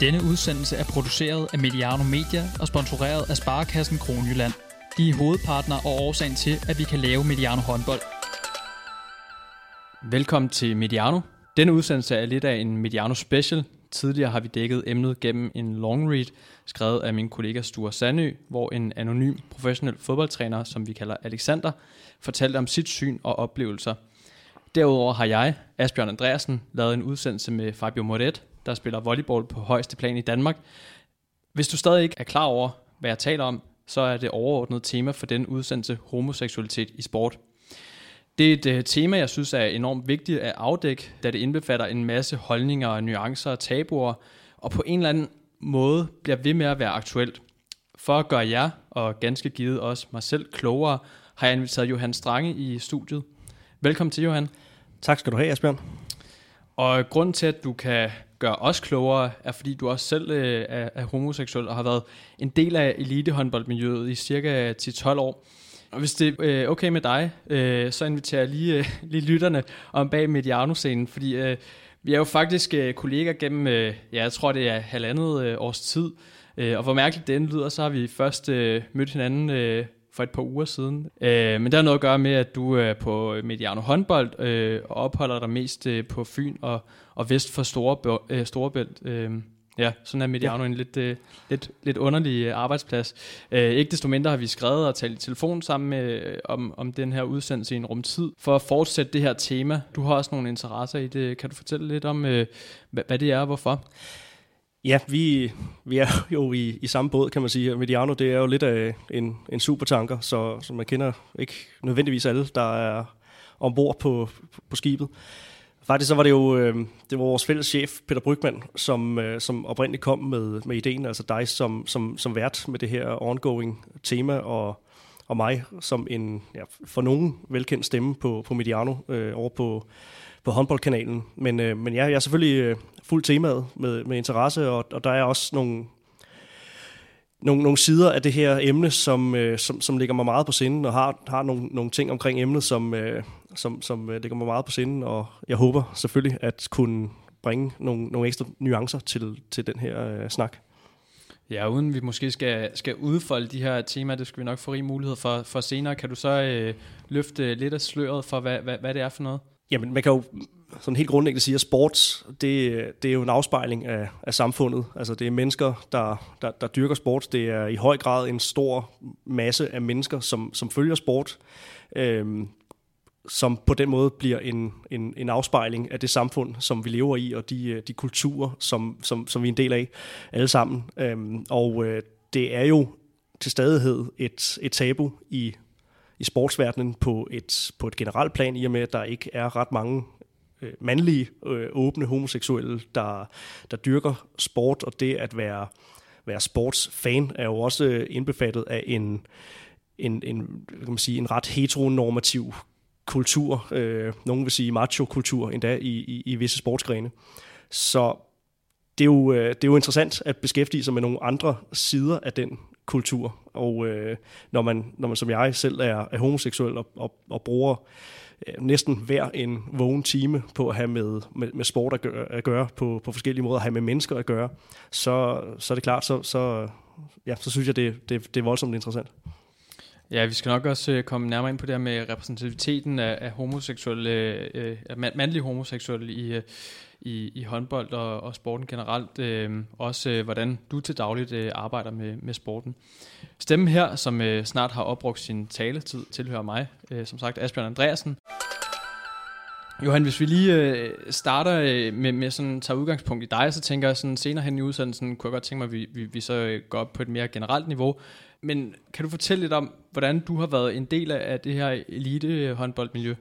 Denne udsendelse er produceret af Mediano Media og sponsoreret af Sparekassen Kronjylland. De er hovedpartner og årsagen til, at vi kan lave Mediano håndbold. Velkommen til Mediano. Denne udsendelse er lidt af en Mediano special. Tidligere har vi dækket emnet gennem en long read, skrevet af min kollega Sture Sandø, hvor en anonym professionel fodboldtræner, som vi kalder Alexander, fortalte om sit syn og oplevelser. Derudover har jeg, Asbjørn Andreasen, lavet en udsendelse med Fabio Moret, der spiller volleyball på højeste plan i Danmark. Hvis du stadig ikke er klar over, hvad jeg taler om, så er det overordnet tema for den udsendelse homoseksualitet i sport. Det er et øh, tema, jeg synes er enormt vigtigt at afdække, da det indbefatter en masse holdninger, nuancer og tabuer, og på en eller anden måde bliver ved med at være aktuelt. For at gøre jer, og ganske givet også mig selv, klogere, har jeg inviteret Johan Strange i studiet. Velkommen til, Johan. Tak skal du have, Asbjørn. Og grunden til, at du kan gør os klogere, er fordi du også selv øh, er, er homoseksuel og har været en del af elitehåndboldmiljøet i cirka 10-12 år. Og hvis det er øh, okay med dig, øh, så inviterer jeg lige, øh, lige lytterne om bag Mediano-scenen, fordi øh, vi er jo faktisk øh, kolleger gennem, øh, ja, jeg tror det er halvandet øh, års tid, øh, og hvor mærkeligt det end lyder, så har vi først øh, mødt hinanden øh, for et par uger siden. Øh, men det har noget at gøre med, at du er på Mediano håndbold øh, og opholder dig mest øh, på Fyn og, og vest for Store, øh, Storebælt. Øh, Ja, sådan er Mediano ja. en lidt, øh, lidt, lidt underlig øh, arbejdsplads. Øh, ikke desto mindre har vi skrevet og talt i telefon sammen med, øh, om, om den her udsendelse i en rumtid, for at fortsætte det her tema. Du har også nogle interesser i det. Kan du fortælle lidt om, øh, hvad, hvad det er og hvorfor? Ja, vi, vi er jo i, i samme båd, kan man sige. Mediano, det er jo lidt af en, en supertanker, så, så man kender ikke nødvendigvis alle, der er ombord på, på skibet. Faktisk så var det jo øh, det var vores fælles chef, Peter Brygman, som, øh, som oprindeligt kom med, med ideen, altså dig som, som, som vært med det her ongoing tema, og, og mig som en ja, for nogen velkendt stemme på, på Mediano øh, over på, på håndboldkanalen. Men, øh, men ja, jeg er selvfølgelig øh, fuldt temaet med, med interesse, og, og der er også nogle, nogle, nogle sider af det her emne, som, øh, som, som ligger mig meget på sinden, og har, har nogle, nogle ting omkring emnet, som, øh, som, som øh, ligger mig meget på sinden, og jeg håber selvfølgelig at kunne bringe nogle, nogle ekstra nuancer til, til den her øh, snak. Ja, uden vi måske skal, skal udfolde de her temaer, det skal vi nok få rig mulighed for, for senere. Kan du så øh, løfte lidt af sløret for, hvad, hvad, hvad det er for noget? Jamen, man kan jo sådan helt grundlæggende sige, at sports, det, det er jo en afspejling af, af samfundet. Altså, det er mennesker, der, der, der dyrker sport. Det er i høj grad en stor masse af mennesker, som, som følger sport. Øhm, som på den måde bliver en, en, en afspejling af det samfund, som vi lever i, og de, de kulturer, som, som, som vi er en del af alle sammen. Øhm, og øh, det er jo til stadighed et, et tabu i, i sportsverdenen på et, på et generelt plan, i og med, at der ikke er ret mange øh, mandlige, øh, åbne homoseksuelle, der, der dyrker sport, og det at være, være sportsfan er jo også indbefattet af en, en, en, kan man sige, en ret heteronormativ kultur, øh, nogen vil sige macho-kultur endda i, i, i visse sportsgrene. Så det er, jo, øh, det er jo interessant at beskæftige sig med nogle andre sider af den kultur. Og øh, når, man, når man som jeg selv er, er homoseksuel og, og, og bruger øh, næsten hver en vågen time på at have med, med, med sport at gøre, at gøre på, på forskellige måder, at have med mennesker at gøre, så, så er det klart, så, så, ja, så synes jeg, det, det, det er voldsomt interessant. Ja, vi skal nok også øh, komme nærmere ind på det her med repræsentativiteten af, af homoseksuelle, øh, af mandlige homoseksuelle i, øh, i, i håndbold og, og sporten generelt. Øh, også øh, hvordan du til dagligt øh, arbejder med, med sporten. Stemmen her, som øh, snart har opbrugt sin taletid, tilhører mig, øh, som sagt Asbjørn Andreasen. Johan, hvis vi lige øh, starter øh, med, med sådan, tager udgangspunkt i dig, så tænker jeg sådan, senere hen i udsendelsen, kunne jeg godt tænke mig, at vi, vi, vi så øh, går op på et mere generelt niveau. Men kan du fortælle lidt om, hvordan du har været en del af det her elite håndboldmiljø?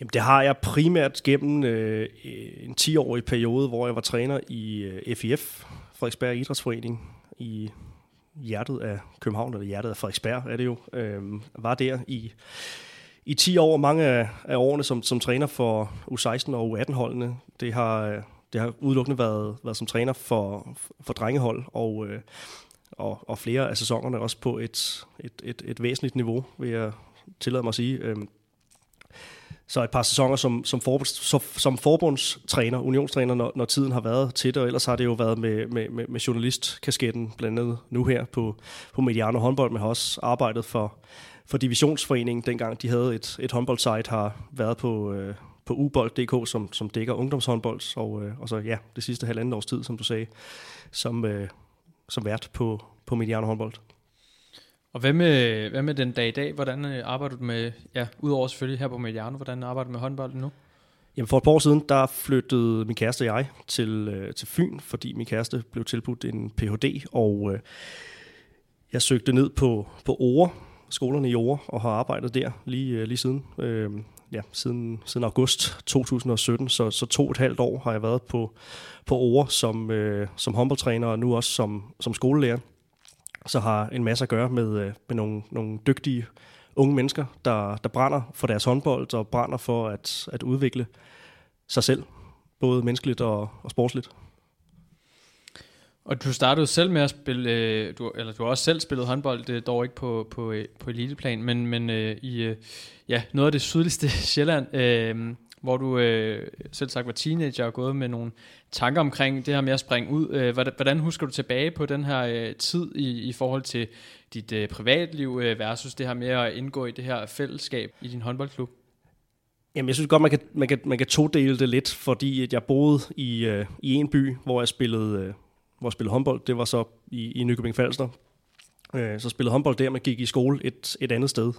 Jamen, det har jeg primært gennem øh, en 10-årig periode, hvor jeg var træner i øh, FIF, Frederiksberg Idrætsforening, i hjertet af København, eller hjertet af Frederiksberg er det jo, øh, var der i, i 10 år, mange af, af årene som, som træner for U16 og U18-holdene. Det har, øh, det har udelukkende været, været som træner for, for drengehold, og, øh, og, og flere af sæsonerne også på et, et, et, et væsentligt niveau, vil jeg tillade mig at sige. Øh, så et par sæsoner som, som, forbunds, som, som forbundstræner, unionstræner, når, når tiden har været til det, og ellers har det jo været med, med, med, med journalistkasketten, blandt andet nu her på, på Mediano håndbold, men har også arbejdet for, for divisionsforeningen, dengang de havde et, et håndboldsite, har været på, øh, på ubold.dk, som, som dækker ungdomshåndbold, og, øh, og så ja, det sidste halvanden års tid, som du sagde, som, øh, som vært på, på Mediano håndbold. Og hvad med, hvad med den dag i dag? Hvordan øh, arbejder du med, ja, udover selvfølgelig her på Mediano, hvordan arbejder du med håndbold nu? Jamen for et par år siden, der flyttede min kæreste og jeg til, øh, til Fyn, fordi min kæreste blev tilbudt en Ph.D., og øh, jeg søgte ned på, på Ore, skolerne i Ore, og har arbejdet der lige, øh, lige siden. Øh, ja, siden, siden august 2017, så, så to og et halvt år har jeg været på, på Ore som, øh, som håndboldtræner, og nu også som, som skolelærer så har en masse at gøre med, øh, med nogle, nogle dygtige unge mennesker, der, der brænder for deres håndbold og brænder for at, at udvikle sig selv, både menneskeligt og, og sportsligt. Og du startede selv med at spille, øh, du, eller du har også selv spillet håndbold, det dog ikke på, på, øh, på eliteplan, men, men øh, i øh, ja, noget af det sydligste Sjælland, øh, hvor du øh, selv sagt var teenager og gået med nogle tanker omkring det her med at springe ud. Øh, hvordan husker du tilbage på den her øh, tid i, i forhold til dit øh, privatliv øh, versus det her med at indgå i det her fællesskab i din håndboldklub? Jamen, jeg synes godt, man kan, man kan, man kan todele det lidt, fordi at jeg boede i, øh, i en by, hvor jeg spillede, øh, hvor jeg spillede håndbold. Det var så i, i Nykøbing Falster. Øh, så spillede håndbold der, men gik i skole et, et andet sted.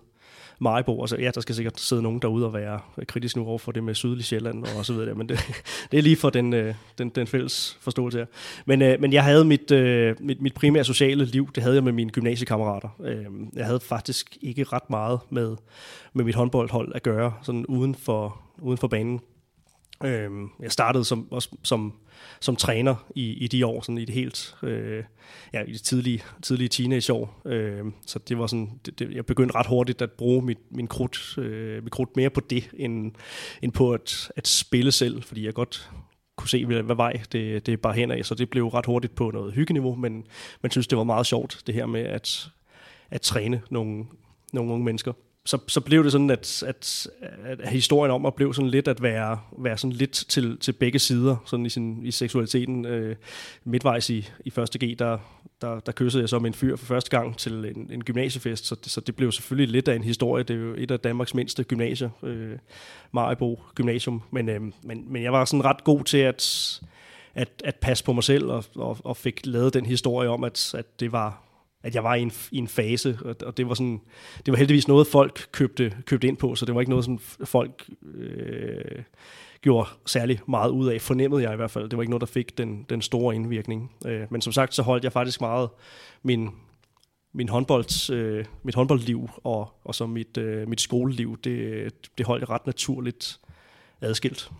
Majbo. Altså, ja, der skal sikkert sidde nogen derude og være kritisk nu over for det med Sydlig Sjælland og så videre. Men det, det er lige for den, øh, den, den fælles forståelse her. Men, øh, men jeg havde mit, øh, mit, mit primære sociale liv, det havde jeg med mine gymnasiekammerater. Øh, jeg havde faktisk ikke ret meget med, med mit håndboldhold at gøre, sådan uden for, uden for banen. Øh, Jeg startede som, også som som træner i, i de år, sådan i det helt, øh, ja, i de tidlige, tidlige teenageår. Øh, så det var sådan, det, det, jeg begyndte ret hurtigt at bruge mit, min krudt, øh, mit krudt mere på det, end, end på at, at spille selv, fordi jeg godt kunne se, hvad, hvad vej det, det bare hen af, så det blev ret hurtigt på noget hyggeniveau, men man synes, det var meget sjovt, det her med at, at træne nogle, nogle unge mennesker så, så blev det sådan, at, at, at historien om at blev sådan lidt at være, være sådan lidt til, til begge sider sådan i, sin, i seksualiteten. Øh, midtvejs i, i første G, der, der, der kyssede jeg så med en fyr for første gang til en, en gymnasiefest, så det, så det blev selvfølgelig lidt af en historie. Det er jo et af Danmarks mindste gymnasier, øh, Maribo Gymnasium. Men, øh, men, men jeg var sådan ret god til at, at, at passe på mig selv, og, og, og fik lavet den historie om, at, at det var at jeg var i en, i en fase, og, og det var sådan, det var heldigvis noget, folk købte, købte ind på, så det var ikke noget, som folk øh, gjorde særlig meget ud af, fornemmede jeg i hvert fald. Det var ikke noget, der fik den, den store indvirkning. Øh, men som sagt, så holdt jeg faktisk meget min, min håndbold, øh, mit håndboldliv og, og så mit, øh, mit skoleliv, det, det holdt jeg ret naturligt adskilt.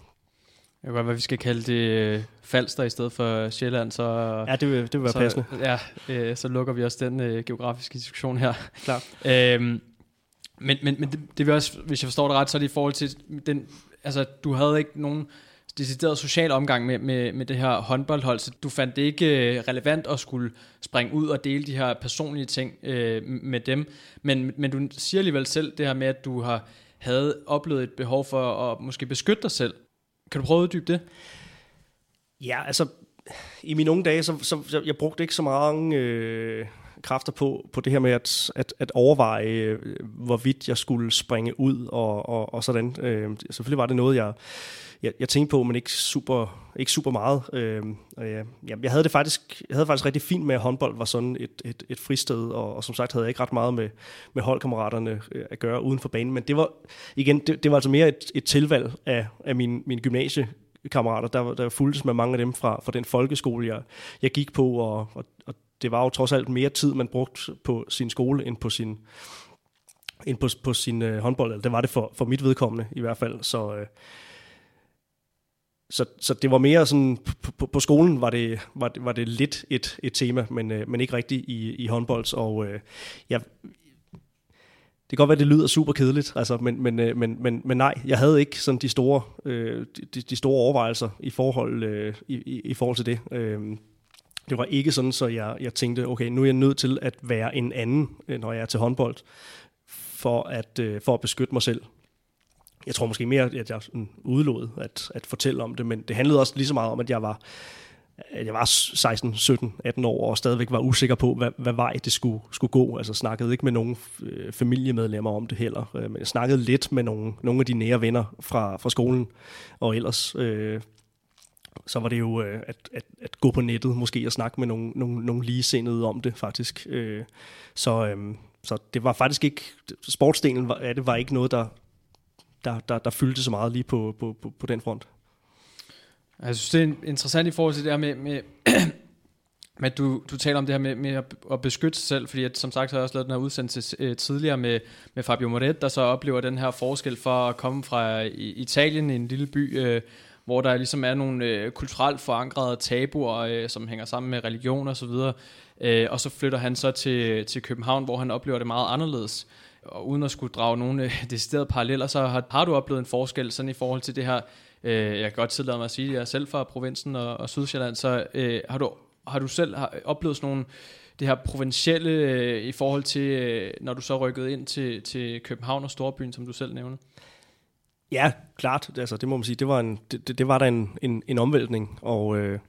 Jeg kan godt være, vi skal kalde det øh, Falster i stedet for Sjælland. Så, ja, det vil, det vil være så, passende. Ja, øh, så lukker vi også den øh, geografiske diskussion her. Klar. Øhm, men men, men det, det vil også, hvis jeg forstår det ret, så er det i forhold til den, altså du havde ikke nogen decideret social omgang med, med, med det her håndboldhold, så du fandt det ikke øh, relevant at skulle springe ud og dele de her personlige ting øh, med dem. Men, men du siger alligevel selv det her med, at du har havde oplevet et behov for at måske beskytte dig selv kan du prøve at uddybe det? Ja, altså, i mine unge dage, så, så, jeg, jeg brugte ikke så mange øh, kræfter på, på det her med at, at, at overveje, øh, hvorvidt jeg skulle springe ud og, og, og sådan. Øh, selvfølgelig var det noget, jeg, jeg, jeg tænkte på, men ikke super, ikke super meget. Øh, jeg, jeg, havde det faktisk, jeg havde faktisk rigtig fint med, at håndbold var sådan et, et, et fristed, og, og som sagt havde jeg ikke ret meget med, med holdkammeraterne øh, at gøre uden for banen, men det var, igen, det, det var altså mere et, et tilvalg af, af min, min gymnasie kammerater, der, der fuldtes med mange af dem fra, fra den folkeskole, jeg, jeg gik på, og, og, og det var jo trods alt mere tid, man brugte på sin skole, end på sin, end på, på sin øh, håndbold. Eller det var det for, for mit vedkommende i hvert fald. Så, øh, så, så det var mere sådan, på, på skolen var det, var, det, var det lidt et, et tema, men, øh, men ikke rigtigt i, i håndbold. Og øh, jeg, det kan godt være, det lyder super kedeligt, altså, men, men, øh, men, men, men nej, jeg havde ikke sådan de store, øh, de, de store overvejelser i forhold, øh, i, i, i forhold til det. Øh, det var ikke sådan, så jeg, jeg tænkte, okay, nu er jeg nødt til at være en anden, øh, når jeg er til håndbold, for at, øh, for at beskytte mig selv jeg tror måske mere, at jeg sådan udelod at, at fortælle om det, men det handlede også lige så meget om, at jeg var, at jeg var 16, 17, 18 år og stadigvæk var usikker på, hvad, hvad vej det skulle, skulle gå. Altså snakkede ikke med nogen øh, familiemedlemmer om det heller, øh, men jeg snakkede lidt med nogle, nogle af de nære venner fra, fra skolen, og ellers øh, så var det jo øh, at, at, at gå på nettet måske og snakke med nogle, nogle, nogle ligesindede om det faktisk. Øh, så, øh, så det var faktisk ikke, sportsdelen af det var ikke noget, der, der, der, der fyldte så meget lige på, på, på, på den front. Altså, jeg synes, det er interessant i forhold til det her med, med, med du, du taler om det her med, med at beskytte sig selv, fordi at, som sagt så har jeg også lavet den her udsendelse øh, tidligere med, med Fabio Moret, der så oplever den her forskel for at komme fra Italien, en lille by, øh, hvor der ligesom er nogle øh, kulturelt forankrede tabuer, øh, som hænger sammen med religion og så videre, øh, og så flytter han så til, til København, hvor han oplever det meget anderledes og uden at skulle drage nogle øh, deciderede paralleller, så har, har du oplevet en forskel sådan i forhold til det her, øh, jeg kan godt tillade mig at sige, at jeg er selv fra provinsen og, og Sydsjælland, så øh, har, du, har du selv har oplevet sådan nogle, det her provincielle øh, i forhold til, øh, når du så rykkede ind til, til København og Storbyen, som du selv nævnte? Ja, klart. Altså, det må man sige. Det var, en, det, det var da en, en, en omvæltning, og, øh,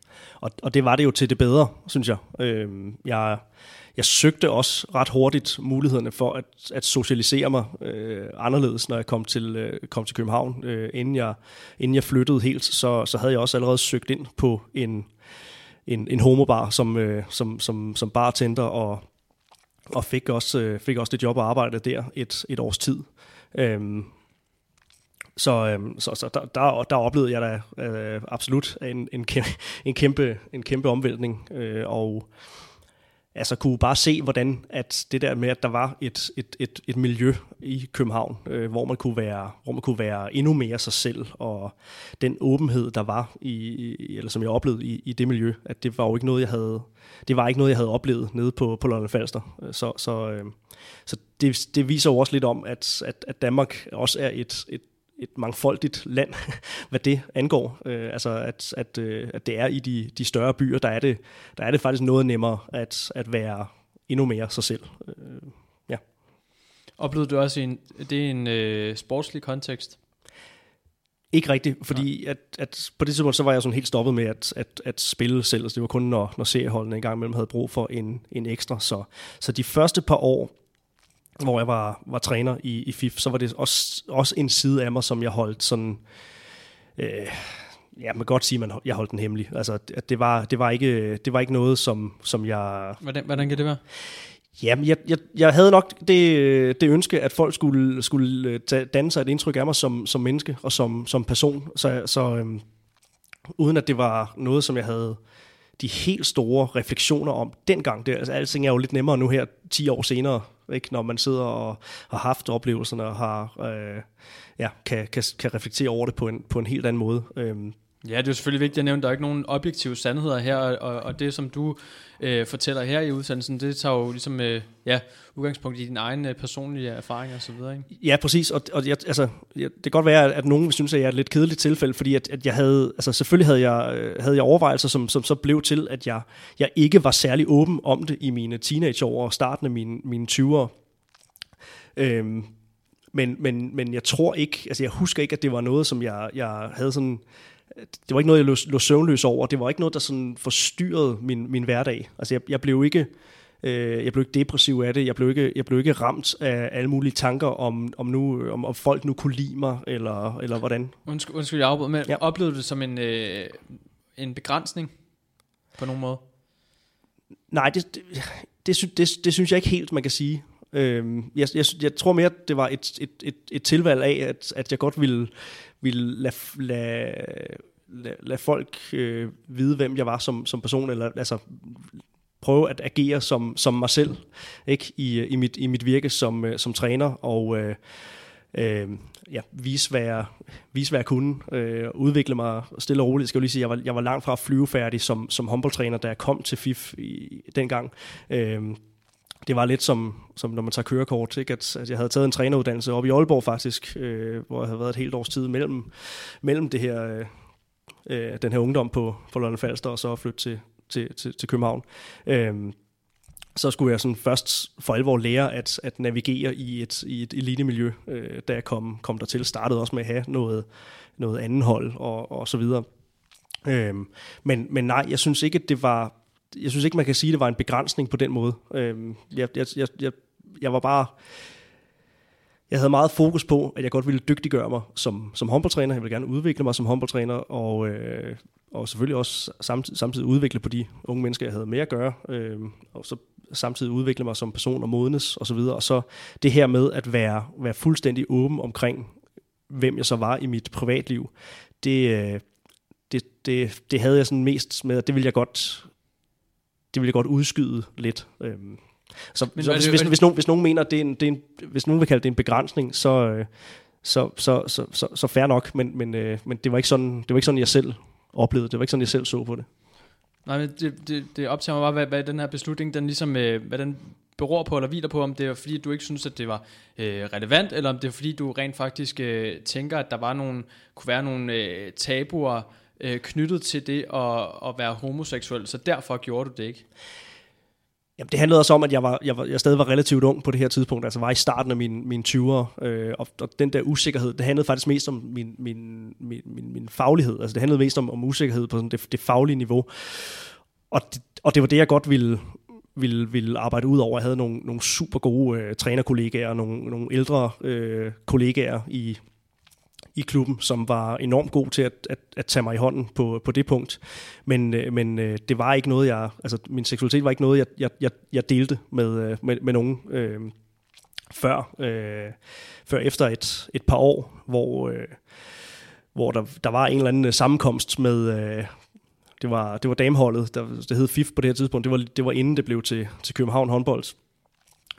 og, og det var det jo til det bedre, synes jeg. Øh, jeg jeg søgte også ret hurtigt mulighederne for at, at socialisere mig øh, anderledes, når jeg kom til, øh, kom til København. Øh, inden, jeg, inden jeg flyttede helt, så, så havde jeg også allerede søgt ind på en, en, en homobar som, øh, som, som, som bartender, og, og fik, også, øh, fik også det job og arbejde der et, et års tid. Øh, så, øhm, så, så der, der, der oplevede jeg da øh, absolut en, en, kæmpe, en, kæmpe, en kæmpe omvæltning. Øh, og altså kunne bare se, hvordan at det der med, at der var et, et, et, et miljø i København, øh, hvor, man kunne være, hvor man kunne være endnu mere sig selv, og den åbenhed, der var, i, eller som jeg oplevede i, i det miljø, at det var jo ikke noget, jeg havde, det var ikke noget, jeg havde oplevet nede på, på London Falster. Så, så, øh, så det, det viser jo også lidt om, at, at, at Danmark også er et, et et mangfoldigt land, hvad det angår. Øh, altså at, at, øh, at det er i de, de større byer, der er, det, der er det faktisk noget nemmere at, at være endnu mere sig selv. Øh, ja. Oplevede du også en, det er en øh, sportslig kontekst? Ikke rigtigt, fordi at, at på det tidspunkt, så var jeg sådan helt stoppet med at, at, at spille selv. Altså det var kun, når, når serieholdene engang imellem havde brug for en, en ekstra. Så, så de første par år, hvor jeg var, var træner i, i FIF, så var det også, også en side af mig, som jeg holdt sådan... Øh, ja, man kan godt sige, at jeg holdt den hemmelig. Altså, at det, var, det, var ikke, det var ikke noget, som, som jeg... Hvordan, hvordan kan det være? Jamen, jeg, jeg, jeg havde nok det, det ønske, at folk skulle, skulle danne sig et indtryk af mig som, som menneske og som, som person. Så, så øhm, uden at det var noget, som jeg havde de helt store refleksioner om dengang. Det, altså, alting er jo lidt nemmere nu her, 10 år senere, ikke? når man sidder og har haft oplevelserne og har, øh, ja, kan, kan, kan reflektere over det på en, på en helt anden måde. Øhm. Ja, det er jo selvfølgelig vigtigt at nævne, at der er ikke nogen objektive sandheder her, og, og det som du øh, fortæller her i udsendelsen, det tager jo ligesom øh, ja, udgangspunkt i din egen øh, personlige erfaring og så videre. Ikke? Ja, præcis, og, og jeg, altså, jeg, det kan godt være, at nogen synes, at jeg er et lidt kedeligt tilfælde, fordi at, at jeg havde, altså selvfølgelig havde jeg, øh, havde jeg overvejelser, som, som så blev til, at jeg, jeg ikke var særlig åben om det i mine teenageår og starten af mine, mine 20'ere. Øhm, men, men, men jeg tror ikke, altså jeg husker ikke, at det var noget, som jeg, jeg havde sådan, det var ikke noget, jeg lå, lå søvnløs over, det var ikke noget, der sådan forstyrrede min, min hverdag. Altså jeg, jeg blev ikke, øh, jeg blev ikke depressiv af det, jeg blev ikke, jeg blev ikke ramt af alle mulige tanker om, om, nu, om, om folk nu kunne lide mig, eller, eller hvordan. Undskyld, undskyld jeg afbryder, men ja. oplevede du det som en, øh, en begrænsning på nogen måde? Nej, det, det, det, det, det synes jeg ikke helt, man kan sige. Øh, jeg, jeg, jeg tror mere, det var et, et, et, et tilvalg af, at, at jeg godt ville, ville lade, lade, lade, lade folk øh, vide, hvem jeg var som, som person, eller altså prøve at agere som, som mig selv ikke i, i, mit, i mit virke som, øh, som træner, og øh, øh, ja, vise, hvad jeg, vise, hvad jeg kunne, øh, udvikle mig stille og roligt. Skal jeg lige sige, jeg var, jeg var langt fra flyvefærdig som, som håndboldtræner, da jeg kom til FIF i, dengang. Øh, det var lidt som, som når man tager kørekort, ikke? At, at jeg havde taget en træneruddannelse op i Aalborg faktisk, øh, hvor jeg havde været et helt års tid mellem, mellem det her, øh, øh den her ungdom på, på London Falster, og så flytte til, til, til, til København. Øh, så skulle jeg sådan først for alvor lære at, at navigere i et, i et elitemiljø, øh, da jeg kom, kom dertil. Startede også med at have noget, noget anden hold og, og så videre. Øhm, men, men nej, jeg synes ikke, at det var... Jeg synes ikke, man kan sige, at det var en begrænsning på den måde. Øhm, jeg, jeg, jeg, jeg, jeg var bare... Jeg havde meget fokus på, at jeg godt ville dygtiggøre mig som, som håndboldtræner. Jeg ville gerne udvikle mig som håndboldtræner, og, øh, og selvfølgelig også samtidig, samtidig udvikle på de unge mennesker, jeg havde med at gøre. Øh, og så samtidig udvikle mig som person og modnes og så videre. Og så det her med at være, være fuldstændig åben omkring, hvem jeg så var i mit privatliv, det, øh, det, det, det havde jeg sådan mest med, at det ville jeg godt, det ville jeg godt udskyde lidt. Øhm, så, Men, så hvis, hvis, hvis, nogen, hvis nogen mener, det er en, det er en, hvis nogen vil kalde det en begrænsning, så, øh, så, så, så, så, så fair nok, men, men, øh, men det, var ikke sådan, det var ikke sådan, jeg selv oplevede det. var ikke sådan, jeg selv så på det. Nej, men det, det, det optager mig bare, hvad, hvad den her beslutning, den ligesom, øh, hvad den beror på, eller hviler på, om det er fordi, du ikke synes, at det var øh, relevant, eller om det er fordi, du rent faktisk øh, tænker, at der var nogle, kunne være nogle øh, tabuer øh, knyttet til det at, at være homoseksuel, så derfor gjorde du det ikke? Jamen, det handlede også om, at jeg, var, jeg, var, jeg stadig var relativt ung på det her tidspunkt, altså var i starten af mine, mine 20'ere, øh, og, og den der usikkerhed, det handlede faktisk mest om min, min, min, min, min faglighed, altså det handlede mest om, om usikkerhed på sådan det, det faglige niveau, og det, og det var det, jeg godt ville, ville, ville arbejde ud over. Jeg havde nogle, nogle super gode øh, trænerkollegaer, nogle, nogle ældre øh, kollegaer i, i klubben, som var enormt god til at, at, at tage mig i hånden på, på det punkt. Men, øh, men øh, det var ikke noget, jeg, altså min seksualitet var ikke noget, jeg, jeg, jeg, jeg delte med, øh, med, med nogen øh, før, øh, før efter et, et par år, hvor, øh, hvor der, der var en eller anden sammenkomst med, øh, det var, det var dameholdet, der, det hed FIF på det her tidspunkt, det var, det var inden det blev til, til København håndbold.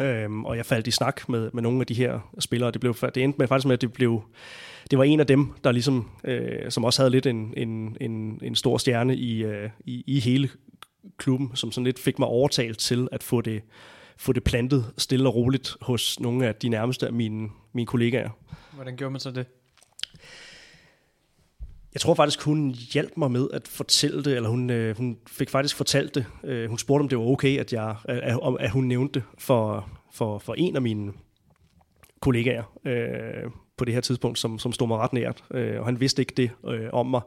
Øhm, og jeg faldt i snak med, med nogle af de her spillere. Det, blev, det endte med faktisk med, at det blev det var en af dem, der ligesom, øh, som også havde lidt en, en, en, en stor stjerne i, øh, i, i hele klubben, som sådan lidt fik mig overtalt til at få det, få det plantet stille og roligt hos nogle af de nærmeste af mine, mine kollegaer. Hvordan gjorde man så det? Jeg tror faktisk, hun hjalp mig med at fortælle det, eller hun, øh, hun fik faktisk fortalt det. Øh, hun spurgte, om det var okay, at, jeg, at, at hun nævnte det for, for, for en af mine kollegaer øh, på det her tidspunkt, som, som stod mig ret nært, øh, og han vidste ikke det øh, om mig.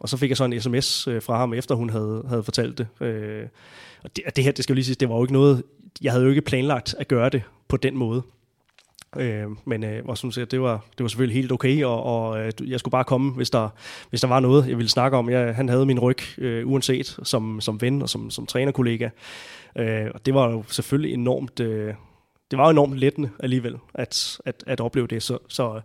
Og så fik jeg så en sms øh, fra ham, efter hun havde, havde fortalt det. Øh, og det, det her, det skal jo lige sige, det var jo ikke noget, jeg havde jo ikke planlagt at gøre det på den måde. Øh, men øh, og sådan set, det, var, det var selvfølgelig helt okay, og, og øh, jeg skulle bare komme, hvis der, hvis der var noget, jeg ville snakke om. Jeg, han havde min ryg, øh, uanset som, som ven og som, som trænerkollega. Øh, og det var jo selvfølgelig enormt... Øh, det var jo enormt lettende alligevel at, at, at opleve det. Så, så øh,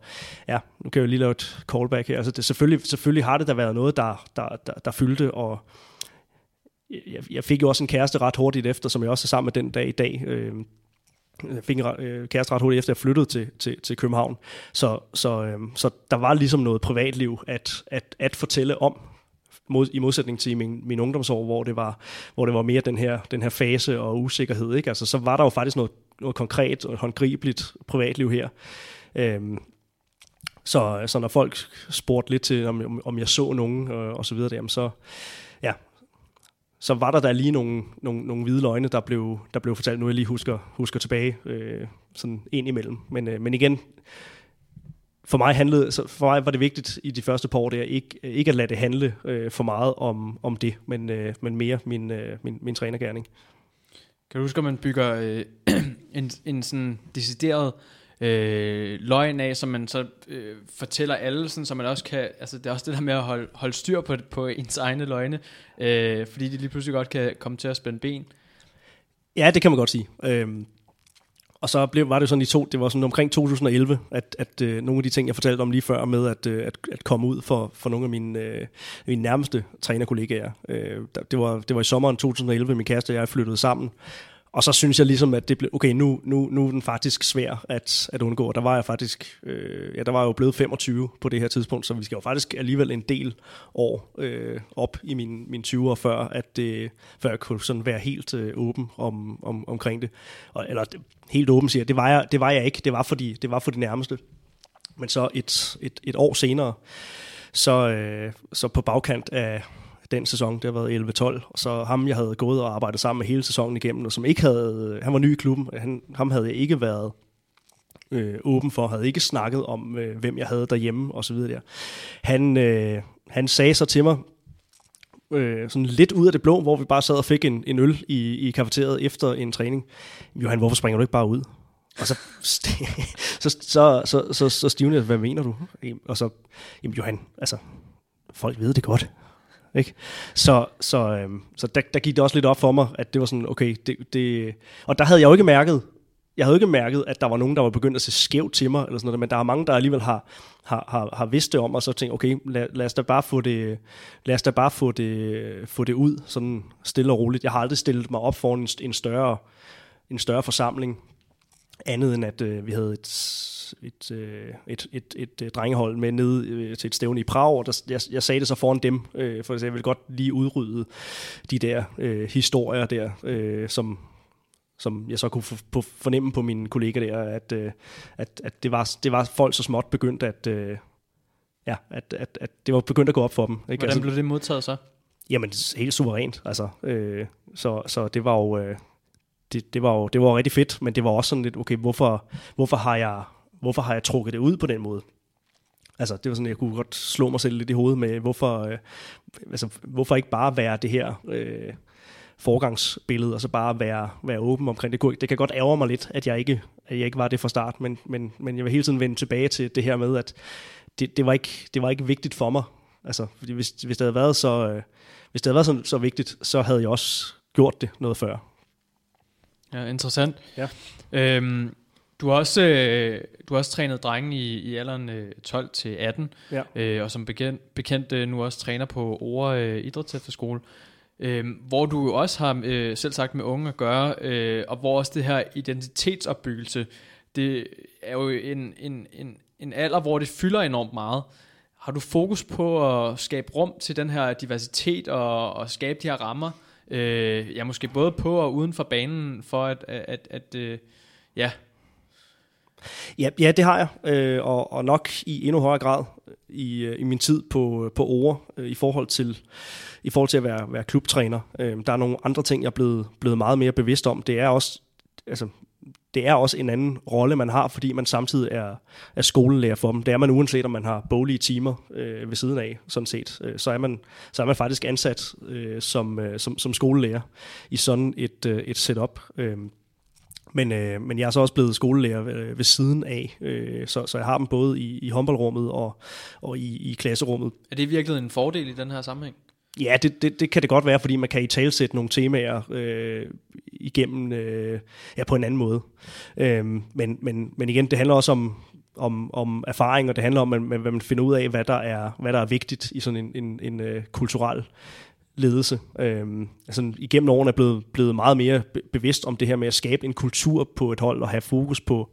ja, nu kan jeg jo lige lave et callback her. Altså det, selvfølgelig, selvfølgelig har det da været noget, der, der, der, der fyldte, og jeg, jeg fik jo også en kæreste ret hurtigt efter, som jeg også er sammen med den dag i dag. Øh, jeg fik en øh, kæreste ret hurtigt efter, at jeg flyttede til, til, til København. Så, så, øh, så der var ligesom noget privatliv at, at, at fortælle om, mod, i modsætning til min, min ungdomsår, hvor det var, hvor det var mere den her, den her fase og usikkerhed. Ikke? Altså, så var der jo faktisk noget, noget konkret og håndgribeligt privatliv her. Øhm, så, så når folk spurgte lidt til, om, om jeg så nogen øh, og så videre, jamen så, ja, så var der der lige nogle, nogle, nogle hvide løgne, der blev, der blev fortalt, nu jeg lige husker, husker tilbage, øh, sådan ind imellem. Men, øh, men igen, for mig, handlede, så for mig var det vigtigt i de første par år der, ikke, ikke at lade det handle øh, for meget om, om det, men, øh, men mere min, øh, min, min trænergærning. Kan du huske, at man bygger øh, en, en sådan decideret øh, løgn af, som man så øh, fortæller alle, sådan, så man også kan, altså det er også det der med at holde, holde styr på, på ens egne løgne, øh, fordi de lige pludselig godt kan komme til at spænde ben. Ja, det kan man godt sige. Øhm, og så blev, var det sådan i to, det var sådan omkring 2011, at, at øh, nogle af de ting, jeg fortalte om lige før med at, øh, at, at komme ud for, for nogle af mine, øh, mine nærmeste trænerkollegaer. Øh, det, var, det var i sommeren 2011, min kæreste og jeg flyttede sammen, og så synes jeg ligesom, at det blev, okay, nu, nu, nu er den faktisk svær at, at undgå. Der var jeg faktisk, øh, ja, der var jeg jo blevet 25 på det her tidspunkt, så vi skal jo faktisk alligevel en del år øh, op i mine, mine 20'ere, før, at, øh, før jeg kunne sådan være helt øh, åben om, om, omkring det. Og, eller helt åben siger det var jeg, det var jeg ikke, det var, fordi, det var for de nærmeste. Men så et, et, et år senere, så, øh, så på bagkant af, den sæson, det har været 11-12, og så ham, jeg havde gået og arbejdet sammen med hele sæsonen igennem, og som ikke havde, øh, han var ny i klubben, han, ham havde jeg ikke været øh, åben for, havde ikke snakket om, øh, hvem jeg havde derhjemme og så videre der. Han, øh, han sagde så til mig, øh, sådan lidt ud af det blå, hvor vi bare sad og fik en, en øl i, i kafeteriet efter en træning. Johan, hvorfor springer du ikke bare ud? Og så, så, så, så, så, så stivnede jeg, hvad mener du? Og så, jamen Johan, altså, folk ved det godt. Ikke? Så, så, øhm, så der, der gik det også lidt op for mig, at det var sådan, okay, det, det, og der havde jeg jo ikke mærket, jeg havde ikke mærket, at der var nogen, der var begyndt at se skævt til mig, eller sådan noget, men der er mange, der alligevel har, har, har, har vidst det om, og så tænkt, okay, lad, lad os da bare få det, lad os da bare få det, få det ud, sådan stille og roligt. Jeg har aldrig stillet mig op for en, en større, en større forsamling, andet end at øh, vi havde et, et, øh, et, et, et, et øh, drengehold med ned øh, til et stævne i Prag, og der, jeg, jeg sagde det så foran dem, øh, for jeg vil godt lige udrydde de der øh, historier der, øh, som, som jeg så kunne fornemme på mine kollegaer der, at, øh, at, at det, var, det var folk så småt begyndt at, øh, ja, at, at, at det var begyndt at gå op for dem. Ikke? Hvordan altså, blev det modtaget så? Jamen, helt suverænt. Altså, øh, så, så det var jo... Øh, det, det, var jo det var jo rigtig fedt, men det var også sådan lidt, okay, hvorfor, hvorfor, har jeg, hvorfor har jeg trukket det ud på den måde? Altså, det var sådan, jeg kunne godt slå mig selv lidt i hovedet med, hvorfor, øh, altså, hvorfor ikke bare være det her øh, forgangsbillede, og så bare være, være åben omkring det. Det kan godt ærge mig lidt, at jeg ikke, at jeg ikke var det fra start, men, men, men jeg vil hele tiden vende tilbage til det her med, at det, det, var, ikke, det var ikke vigtigt for mig. Altså, fordi hvis, hvis det havde været så, øh, hvis det havde været så, så vigtigt, så havde jeg også gjort det noget før. Ja, interessant. Ja. Øhm, du har også, øh, du har også trænet drenge i, i alderen øh, 12 til 18, ja. øh, og som bekendt, bekendt øh, nu også træner på Ore øh, Idrætsefterskole, øh, hvor du jo også har øh, selv sagt med unge at gøre, øh, og hvor også det her identitetsopbyggelse, det er jo en, en, en, en alder, hvor det fylder enormt meget. Har du fokus på at skabe rum til den her diversitet og, og skabe de her rammer, Øh, ja, måske både på og uden for banen, for at, at, at, at øh, ja. Ja, ja, det har jeg, øh, og, og nok i endnu højere grad øh, i, øh, i min tid på, øh, på Ore øh, i forhold til i forhold til at være, være klubtræner. Øh, der er nogle andre ting, jeg er blevet, blevet meget mere bevidst om. Det er også, altså, det er også en anden rolle, man har, fordi man samtidig er, er skolelærer for dem. Det er man uanset, om man har boglige timer øh, ved siden af, sådan set. Øh, så, er man, så er man faktisk ansat øh, som, øh, som, som skolelærer i sådan et, øh, et setup. Øh, men, øh, men jeg er så også blevet skolelærer øh, ved siden af, øh, så, så jeg har dem både i, i håndboldrummet og, og i, i klasserummet. Er det virkelig en fordel i den her sammenhæng? Ja, det, det, det kan det godt være, fordi man kan i talsætte nogle temaer øh, igennem øh, ja, på en anden måde. Øh, men, men, men igen, det handler også om, om, om erfaring, og det handler om, at man, man finder ud af, hvad der er, hvad der er vigtigt i sådan en, en, en uh, kulturel ledelse. Øhm, altså, igennem årene er blevet, blevet meget mere bevidst om det her med at skabe en kultur på et hold og have fokus på,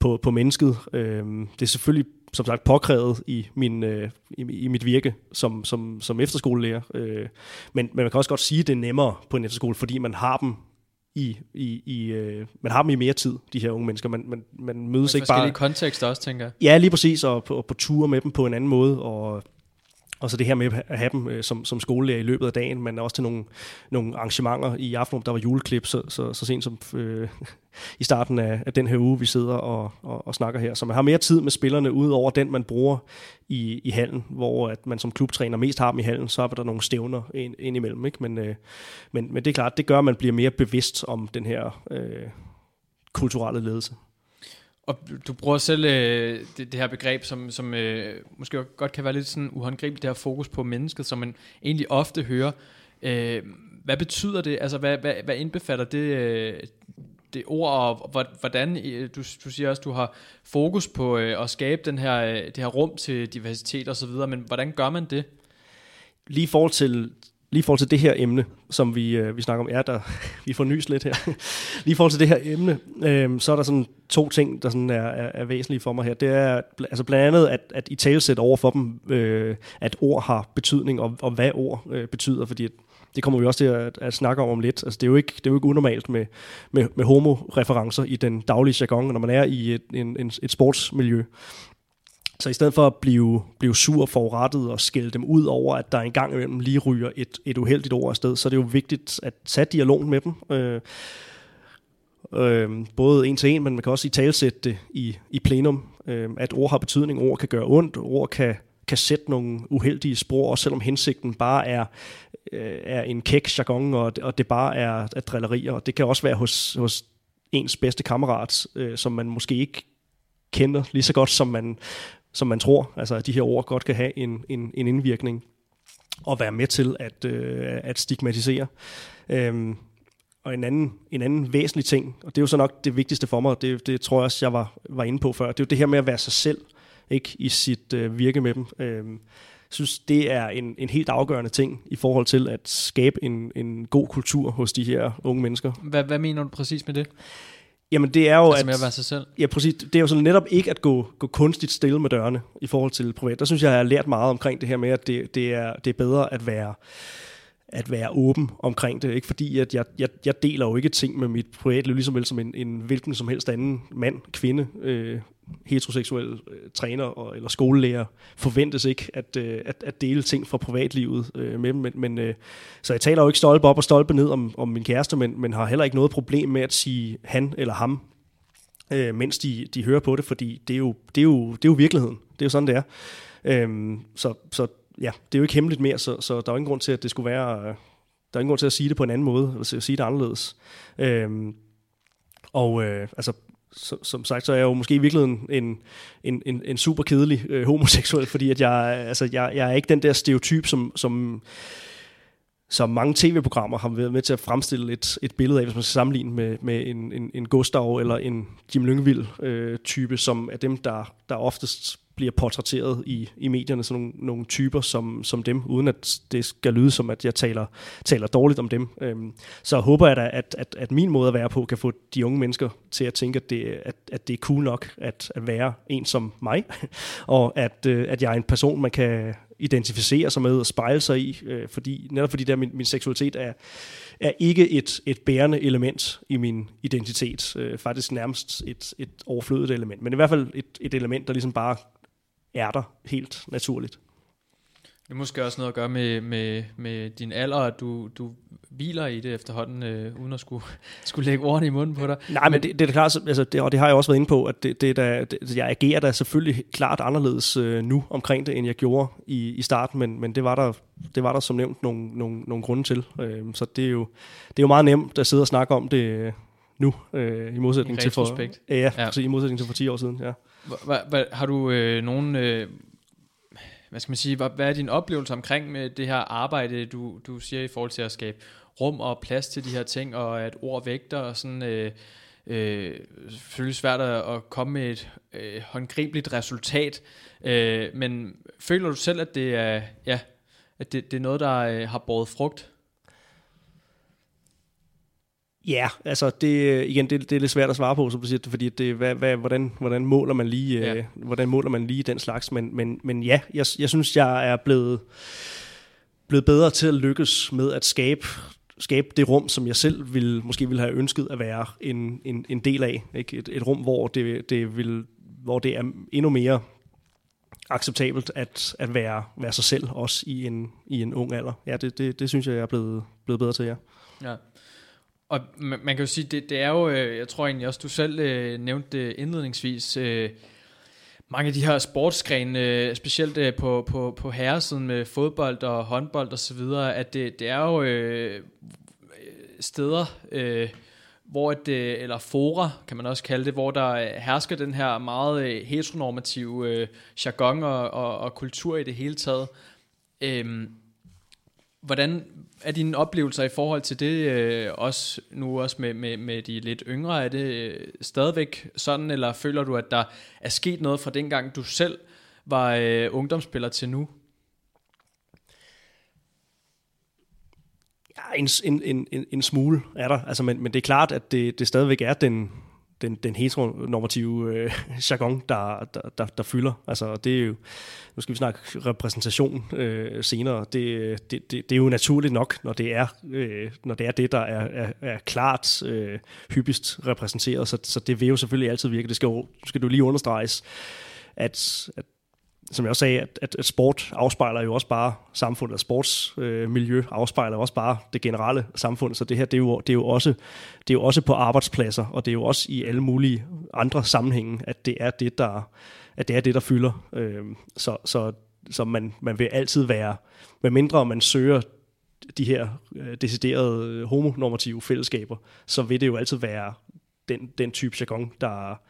på, på mennesket. Øhm, det er selvfølgelig som sagt påkrævet i, min, øh, i, i mit virke som, som, som efterskolelærer. Øh, men, men man kan også godt sige, at det er nemmere på en efterskole, fordi man har dem i, i, i øh, man har dem i mere tid, de her unge mennesker. Man, man, man mødes ikke bare... forskellige kontekster også, tænker jeg. Ja, lige præcis, og på, og på ture med dem på en anden måde, og og så det her med at have dem øh, som, som skolelærer i løbet af dagen, men også til nogle, nogle arrangementer i aften, der var juleklip, så, så, så sent som øh, i starten af, af den her uge, vi sidder og, og, og snakker her. Så man har mere tid med spillerne, ud over den, man bruger i, i hallen, hvor at man som klubtræner mest har dem i hallen, så er der nogle stævner ind, ind imellem. Ikke? Men, øh, men, men det er klart, det gør, at man bliver mere bevidst om den her øh, kulturelle ledelse. Og du bruger selv øh, det, det her begreb, som, som øh, måske godt kan være lidt sådan uhåndgribeligt, det her fokus på mennesket, som man egentlig ofte hører. Øh, hvad betyder det? Altså, hvad, hvad, hvad indbefatter det, øh, det ord, og hvordan, øh, du, du siger også, du har fokus på øh, at skabe den her, øh, det her rum til diversitet og så videre, men hvordan gør man det? Lige i forhold til, lige i forhold til det her emne, som vi, øh, vi snakker om, er der, vi får nys lidt her, lige i forhold til det her emne, øh, så er der sådan to ting, der sådan er, er, er væsentlige for mig her. Det er altså blandt andet, at, at I talesæt over for dem, øh, at ord har betydning, og, og hvad ord øh, betyder, fordi at, det kommer vi også til at, at snakke om om lidt. Altså, det, er jo ikke, det er jo ikke unormalt med, med, med homo-referencer i den daglige jargon, når man er i et, en, en, et sportsmiljø. Så i stedet for at blive, blive sur forurettet og skælde dem ud over, at der engang imellem lige ryger et, et uheldigt ord afsted, så er det jo vigtigt at tage dialogen med dem. Øh, øh, både en til en, men man kan også i talsætte det i, i plenum, øh, at ord har betydning, ord kan gøre ondt, ord kan, kan sætte nogle uheldige spor, også selvom hensigten bare er, øh, er en kæk jargon, og, og det bare er, er drillerier. Og det kan også være hos, hos ens bedste kammerat, øh, som man måske ikke kender lige så godt, som man, som man tror. Altså, at de her ord godt kan have en, en, en indvirkning og være med til at, øh, at stigmatisere. Øhm, og en anden, en anden væsentlig ting, og det er jo så nok det vigtigste for mig, det, det tror jeg også, jeg var, var inde på før, det er jo det her med at være sig selv ikke i sit øh, virke med dem. Øhm, synes, det er en, en helt afgørende ting i forhold til at skabe en, en god kultur hos de her unge mennesker. Hvad, hvad mener du præcis med det? Jamen det er jo altså at, at være sig selv? Ja, præcis. Det er jo sådan netop ikke at gå, gå kunstigt stille med dørene i forhold til privat. Der synes jeg, jeg har lært meget omkring det her med, at det, det, er, det er bedre at være at være åben omkring det. Ikke fordi, at jeg, jeg, jeg deler jo ikke ting med mit privatliv, ligesom vel som en, en hvilken som helst anden mand, kvinde, øh, heteroseksuel øh, træner og, eller skolelærer forventes ikke at, øh, at, at dele ting fra privatlivet øh, med dem. Men, men, øh, så jeg taler jo ikke stolpe op og stolpe ned om, om min kæreste, men, men har heller ikke noget problem med at sige han eller ham, øh, mens de, de hører på det, fordi det er, jo, det, er jo, det er jo virkeligheden. Det er jo sådan, det er. Øh, så, så ja, det er jo ikke hemmeligt mere, så, så der er jo ingen grund til, at det skulle være... Øh, der er ingen grund til at sige det på en anden måde, eller sige det anderledes. Øhm, og øh, altså, så, som sagt, så er jeg jo måske i virkeligheden en, en, en, en super kedelig øh, homoseksuel, fordi at jeg, altså, jeg, jeg er ikke den der stereotyp, som, som, som mange tv-programmer har været med til at fremstille et, et billede af, hvis man skal sammenligne med, med en, en, en Gustav eller en Jim Lyngvild øh, type, som er dem, der, der oftest bliver portrætteret i, i medierne, sådan nogle, nogle typer som, som dem, uden at det skal lyde som, at jeg taler, taler dårligt om dem. Øhm, så håber jeg da, at, at, at min måde at være på kan få de unge mennesker til at tænke, at det, at, at det er cool nok at, at være en som mig, og at, øh, at jeg er en person, man kan identificere sig med og spejle sig i, øh, fordi, netop fordi der min, min seksualitet er, er ikke et, et bærende element i min identitet. Øh, faktisk nærmest et, et overflødigt element, men i hvert fald et, et element, der ligesom bare er der helt naturligt. Det er måske også noget at gøre med, med, med din alder, at du, du hviler i det efterhånden, øh, uden at skulle, skulle lægge ordene i munden på dig. Nej, men, men det, det er klart, altså, det, og det har jeg også været inde på, at det, det der, det, jeg agerer da selvfølgelig klart anderledes øh, nu omkring det, end jeg gjorde i, i starten, men, men det, var der, det var der som nævnt nogle, nogle, nogle grunde til. Øh, så det er, jo, det er jo meget nemt at sidde og snakke om det øh, nu, øh, i modsætning til for, ja, ja. Præcis, i modsætning til for 10 år siden. Ja. Hva, hva, har du øh, nogen, øh, hvad skal man sige, hvad, hvad er din oplevelse omkring med det her arbejde, du, du siger i forhold til at skabe rum og plads til de her ting, og at ord vægter og sådan... Øh, øh, selvfølgelig svært at komme med et øh, håndgribeligt resultat, øh, men føler du selv, at det er, ja, at det, det er noget, der øh, har båret frugt? Ja, altså det, igen, det, det er lidt svært at svare på, som du siger, fordi det, hvad, hvad, hvordan, hvordan, måler man lige, ja. øh, hvordan måler man lige den slags, men, men, men ja, jeg, jeg synes, jeg er blevet, blevet bedre til at lykkes med at skabe skabe det rum, som jeg selv vil, måske ville have ønsket at være en, en, en del af. Ikke? Et, et rum, hvor det, det vil, hvor det er endnu mere acceptabelt at, at være, være sig selv, også i en, i en ung alder. Ja, det, det, det synes jeg, jeg er blevet, blevet bedre til, ja. ja. Og man, man kan jo sige, det, det er jo, øh, jeg tror egentlig også, du selv øh, nævnte det indledningsvis, øh, mange af de her sportsgrene, øh, specielt øh, på, på, på herresiden med fodbold og håndbold og så videre, at det, det er jo øh, steder, øh, hvor det, øh, eller fora, kan man også kalde det, hvor der øh, hersker den her meget øh, heteronormative øh, jargon og, og, og kultur i det hele taget. Øh, hvordan, er dine oplevelser i forhold til det, øh, også nu også med, med, med de lidt yngre, er det øh, stadigvæk sådan, eller føler du, at der er sket noget fra dengang, du selv var øh, ungdomsspiller til nu? Ja, en, en, en, en smule er der, altså, men, men det er klart, at det, det stadigvæk er den, den, den heteronormative øh, jargon, der, der, der, der fylder. Altså, det er jo, nu skal vi snakke repræsentation øh, senere. Det, det, det, det er jo naturligt nok, når det er, øh, når det, er det, der er, er, er klart øh, hyppigst repræsenteret. Så, så det vil jo selvfølgelig altid virke. Det skal jo, skal du lige understreges, at, at som jeg også sagde, at, at, at sport afspejler jo også bare samfundet, og sportsmiljø øh, afspejler også bare det generelle samfund, så det her, det er jo, det er jo, også, det er jo også på arbejdspladser, og det er jo også i alle mulige andre sammenhænge, at det er det, der, at det er det, der fylder. Øh, så, så, så man, man vil altid være, med mindre man søger de her øh, deciderede øh, homonormative fællesskaber, så vil det jo altid være den, den type jargon, der,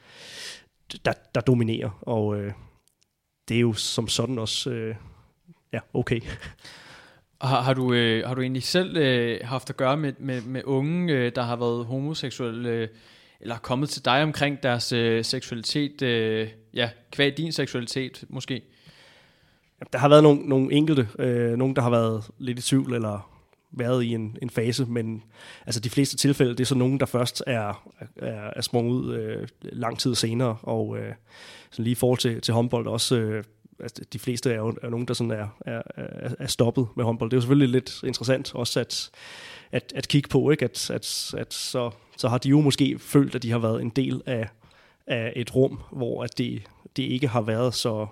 der, der dominerer. Og øh, det er jo som sådan også øh, ja, okay. Har, har, du, øh, har du egentlig selv øh, haft at gøre med, med, med unge, øh, der har været homoseksuelle, øh, eller kommet til dig omkring deres øh, seksualitet, øh, ja, kvad din seksualitet måske? Der har været nogle, nogle enkelte, øh, nogle der har været lidt i tvivl, eller været i en, en fase, men altså de fleste tilfælde, det er så nogen, der først er, er, er sprunget ud øh, lang tid senere, og øh, sådan lige i forhold til, til håndbold også, øh, altså de fleste er jo er nogen, der sådan er, er, er stoppet med håndbold. Det er jo selvfølgelig lidt interessant også at, at, at kigge på, ikke? At, at, at så, så har de jo måske følt, at de har været en del af, af et rum, hvor at det, det ikke har været så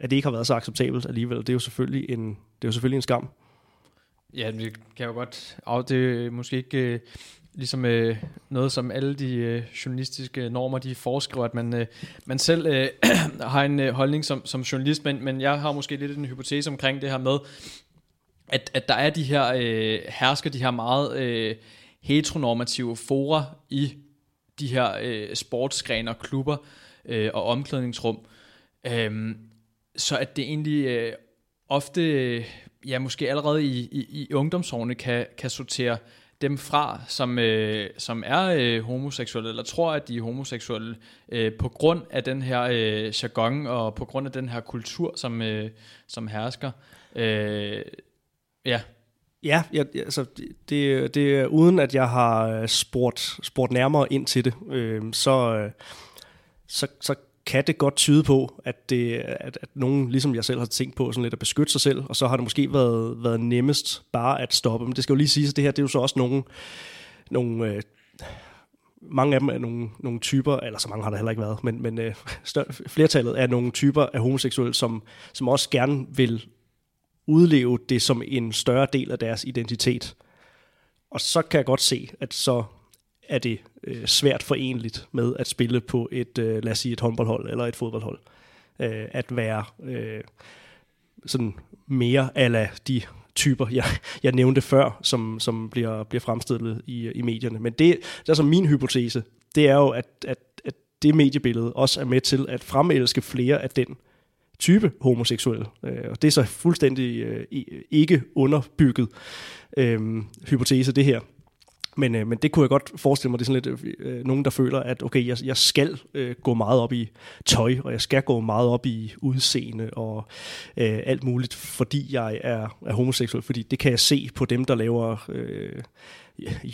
at det ikke har været så acceptabelt alligevel. Det er jo selvfølgelig en, det er jo selvfølgelig en skam. Ja, det kan jo godt... Og det er måske ikke øh, ligesom øh, noget, som alle de øh, journalistiske normer, de foreskriver, at man, øh, man selv øh, har en øh, holdning som, som journalist, men, men jeg har måske lidt en hypotese omkring det her med, at, at der er de her øh, hersker, de her meget øh, heteronormative fora i de her øh, sportsgrene og klubber øh, og omklædningsrum. Øh, så at det egentlig øh, ofte ja, måske allerede i, i, i ungdomsårene kan, kan sortere dem fra, som, øh, som er øh, homoseksuelle, eller tror, at de er homoseksuelle, øh, på grund af den her øh, jargon, og på grund af den her kultur, som, øh, som hersker. Øh, ja. Ja, jeg, altså, det, det uden, at jeg har øh, spurgt, spurgt nærmere ind til det, øh, så, øh, så, så kan det godt tyde på, at, det, at, at nogen, ligesom jeg selv har tænkt på, sådan lidt at beskytte sig selv, og så har det måske været, været nemmest bare at stoppe. Men det skal jo lige sige, at det her det er jo så også nogle, nogle øh, mange af dem er nogle, nogle typer, eller så mange har der heller ikke været, men, men øh, større, flertallet er nogle typer af homoseksuelle, som, som også gerne vil udleve det som en større del af deres identitet. Og så kan jeg godt se, at så er det øh, svært forenligt med at spille på et, øh, lad os sige, et håndboldhold eller et fodboldhold. Øh, at være øh, sådan mere ala de typer, jeg, jeg nævnte før, som, som bliver, bliver fremstillet i, i medierne. Men det, det er så min hypotese, det er jo, at, at, at det mediebillede også er med til at fremelske flere af den type homoseksuelle. Øh, og det er så fuldstændig øh, ikke underbygget øh, hypotese, det her. Men, øh, men det kunne jeg godt forestille mig, det er sådan lidt øh, øh, nogen, der føler, at okay, jeg, jeg skal øh, gå meget op i tøj, og jeg skal gå meget op i udseende og øh, alt muligt, fordi jeg er, er homoseksuel, fordi det kan jeg se på dem, der laver øh,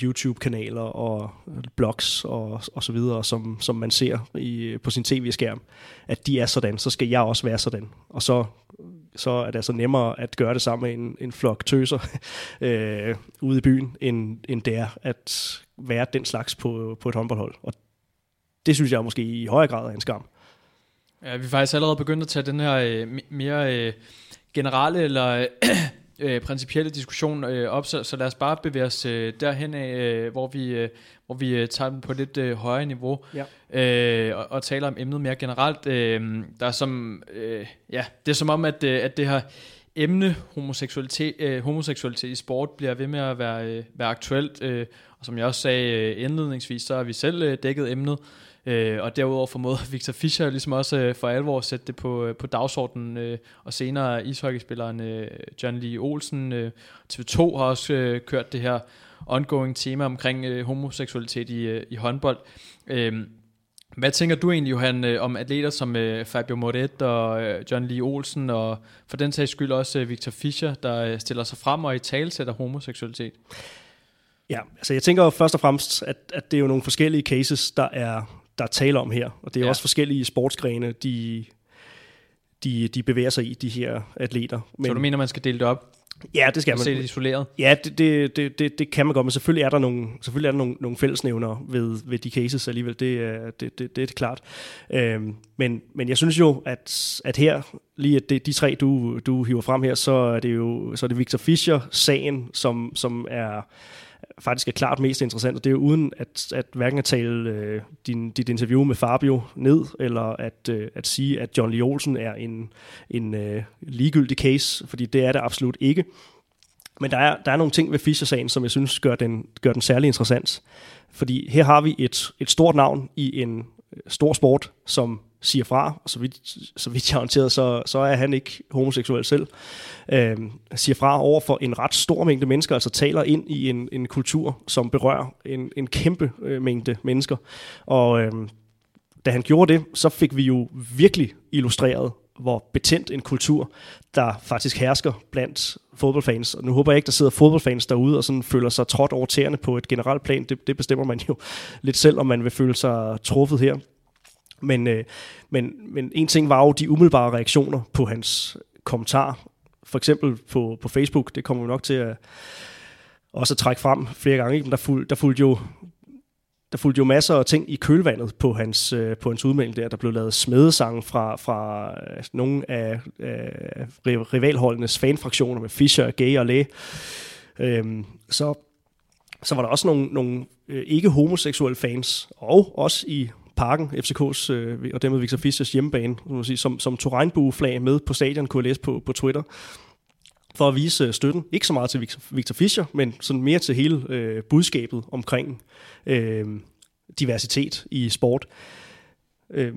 YouTube-kanaler og blogs og, og så videre, som, som man ser i, på sin tv-skærm, at de er sådan, så skal jeg også være sådan. Og så så er det altså nemmere at gøre det sammen med en, en flok tøser øh, ude i byen, end, end det er at være den slags på, på et håndboldhold. Og det synes jeg måske i højere grad er en skam. Ja, vi er faktisk allerede begyndt at tage den her øh, mere øh, generelle eller øh, principielle diskussion øh, op, så, så lad os bare bevæge os øh, derhen af, øh, hvor vi, øh, hvor vi øh, tager den på lidt øh, højere niveau ja. øh, og, og taler om emnet mere generelt. Øh, der er som, øh, ja, det er som om, at, øh, at det her emne homoseksualitet, øh, homoseksualitet i sport bliver ved med at være, øh, være aktuelt, øh, og som jeg også sagde øh, indledningsvis, så har vi selv øh, dækket emnet, Øh, og derudover formåede Victor Fischer ligesom også øh, for alvor at sætte det på, øh, på dagsordenen, øh, og senere ishockeyspilleren øh, John Lee Olsen. Øh, TV2 har også øh, kørt det her ongoing tema omkring øh, homoseksualitet i, øh, i håndbold. Øh, hvad tænker du egentlig, Johan, øh, om atleter som øh, Fabio Moret og øh, John Lee Olsen, og for den sags skyld også øh, Victor Fischer, der øh, stiller sig frem og i talsætter homoseksualitet? Ja, altså jeg tænker jo først og fremmest, at, at det er jo nogle forskellige cases, der er der er tale om her. Og det er ja. også forskellige sportsgrene, de, de, de bevæger sig i, de her atleter. Men, så du mener, man skal dele det op? Ja, det skal man. se det isoleret. Ja, det, det, det, det, det kan man godt, men selvfølgelig er der nogle, selvfølgelig er der nogle, nogle fællesnævner ved, ved de cases alligevel. Det, er- det, det, det er klart. Øhm, men, men jeg synes jo, at, at her, lige at det, de tre, du, du hiver frem her, så er det jo så er det Victor Fischer-sagen, som, som er faktisk er klart mest interessant, og det er jo uden at, at hverken at tale øh, din, dit interview med Fabio ned, eller at, øh, at sige, at John Lee Olsen er en, en øh, ligegyldig case, fordi det er det absolut ikke. Men der er, der er nogle ting ved Fischer-sagen, som jeg synes gør den, gør den særlig interessant. Fordi her har vi et, et stort navn i en øh, stor sport, som siger fra, og så vidt, så vidt jeg er orienteret, så, så er han ikke homoseksuel selv, øh, siger fra over for en ret stor mængde mennesker, altså taler ind i en, en kultur, som berører en, en kæmpe øh, mængde mennesker. Og øh, da han gjorde det, så fik vi jo virkelig illustreret, hvor betændt en kultur, der faktisk hersker blandt fodboldfans. Og nu håber jeg ikke, der sidder fodboldfans derude og sådan føler sig trådt over tæerne på et generelt plan. Det, det bestemmer man jo lidt selv, om man vil føle sig truffet her. Men, øh, men, men en ting var jo de umiddelbare reaktioner på hans kommentar. For eksempel på, på Facebook, det kommer vi nok til at også at trække frem flere gange. Ikke? Men der, fuld, der fulgte jo der fulgte jo masser af ting i kølvandet på hans, øh, på hans udmelding der. Der blev lavet smedesange fra, fra øh, nogle af øh, rivalholdenes fanfraktioner med Fischer, Gay og Læ. Øhm, så, så var der også nogle, nogle øh, ikke-homoseksuelle fans, og også i parken, FCK's øh, og dermed Victor Fischers hjemmebane, som, man sige, som, som tog regnbueflag med på stadion, kunne jeg læse på, på Twitter, for at vise øh, støtten. Ikke så meget til Victor, Fischer, men sådan mere til hele øh, budskabet omkring øh, diversitet i sport. Øh,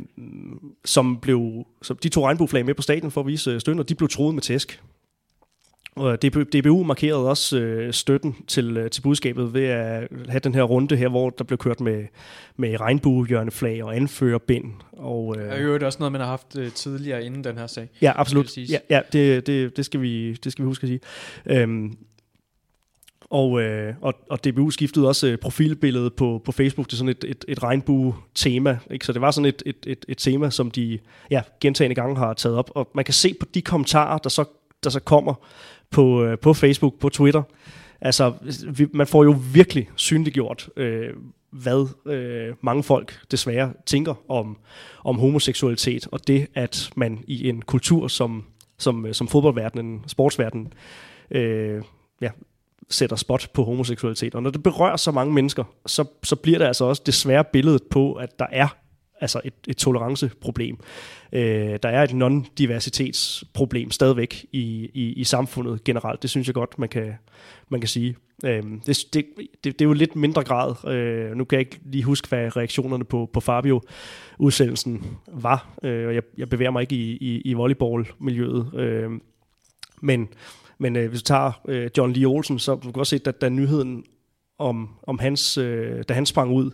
som blev, så de tog regnbueflag med på stadion for at vise øh, støtten, og de blev troet med tæsk. Og DBU markerede også øh, støtten til, øh, til budskabet ved at have den her runde her, hvor der blev kørt med, med regnbuehjørneflag og anførerbind. Og, Øh. Og i øvrigt også noget, man har haft øh, tidligere inden den her sag. Ja, absolut. Ja, ja det, det, det, skal vi, det skal vi huske at sige. Øhm, og, øh, og, og DBU skiftede også øh, profilbilledet på, på Facebook til sådan et, et, et regnbue-tema. Ikke? Så det var sådan et, et, et, et tema, som de ja, gentagende gange har taget op. Og man kan se på de kommentarer, der så, der så kommer på, øh, på Facebook, på Twitter. Altså, vi, man får jo virkelig synliggjort, øh, hvad øh, mange folk desværre tænker om, om homoseksualitet, og det, at man i en kultur som, som, øh, som fodboldverdenen, sportsverdenen, øh, ja, sætter spot på homoseksualitet. Og når det berører så mange mennesker, så, så bliver det altså også desværre billedet på, at der er altså et, et toleranceproblem. Øh, der er et non-diversitetsproblem stadigvæk i, i, i samfundet generelt. Det synes jeg godt, man kan, man kan sige. Øh, det, det, det, det er jo lidt mindre grad. Øh, nu kan jeg ikke lige huske, hvad reaktionerne på, på Fabio-udsendelsen var. Øh, og jeg, jeg bevæger mig ikke i, i, i volleyball-miljøet. Øh, men men øh, hvis du tager øh, John Lee Olsen, så kan du godt se, at da nyheden om, om hans, øh, da han sprang ud,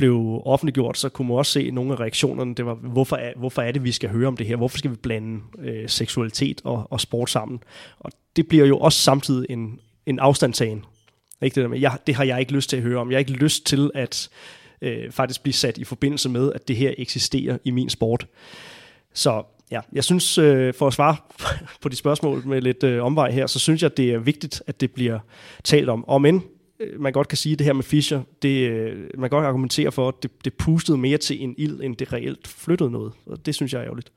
blev offentliggjort, så kunne man også se nogle af reaktionerne. Det var, hvorfor er, hvorfor er det, vi skal høre om det her? Hvorfor skal vi blande øh, seksualitet og, og sport sammen? Og det bliver jo også samtidig en, en afstandtagen. Ikke det, der med, jeg, det har jeg ikke lyst til at høre om. Jeg har ikke lyst til at øh, faktisk blive sat i forbindelse med, at det her eksisterer i min sport. Så ja, jeg synes, øh, for at svare på de spørgsmål med lidt øh, omvej her, så synes jeg, det er vigtigt, at det bliver talt om. Og men Øh, man godt kan sige, at det her med Fischer, det, øh, man kan godt argumentere for, at det, det pustede mere til en ild, end det reelt flyttede noget. Og det synes jeg er ærgerligt.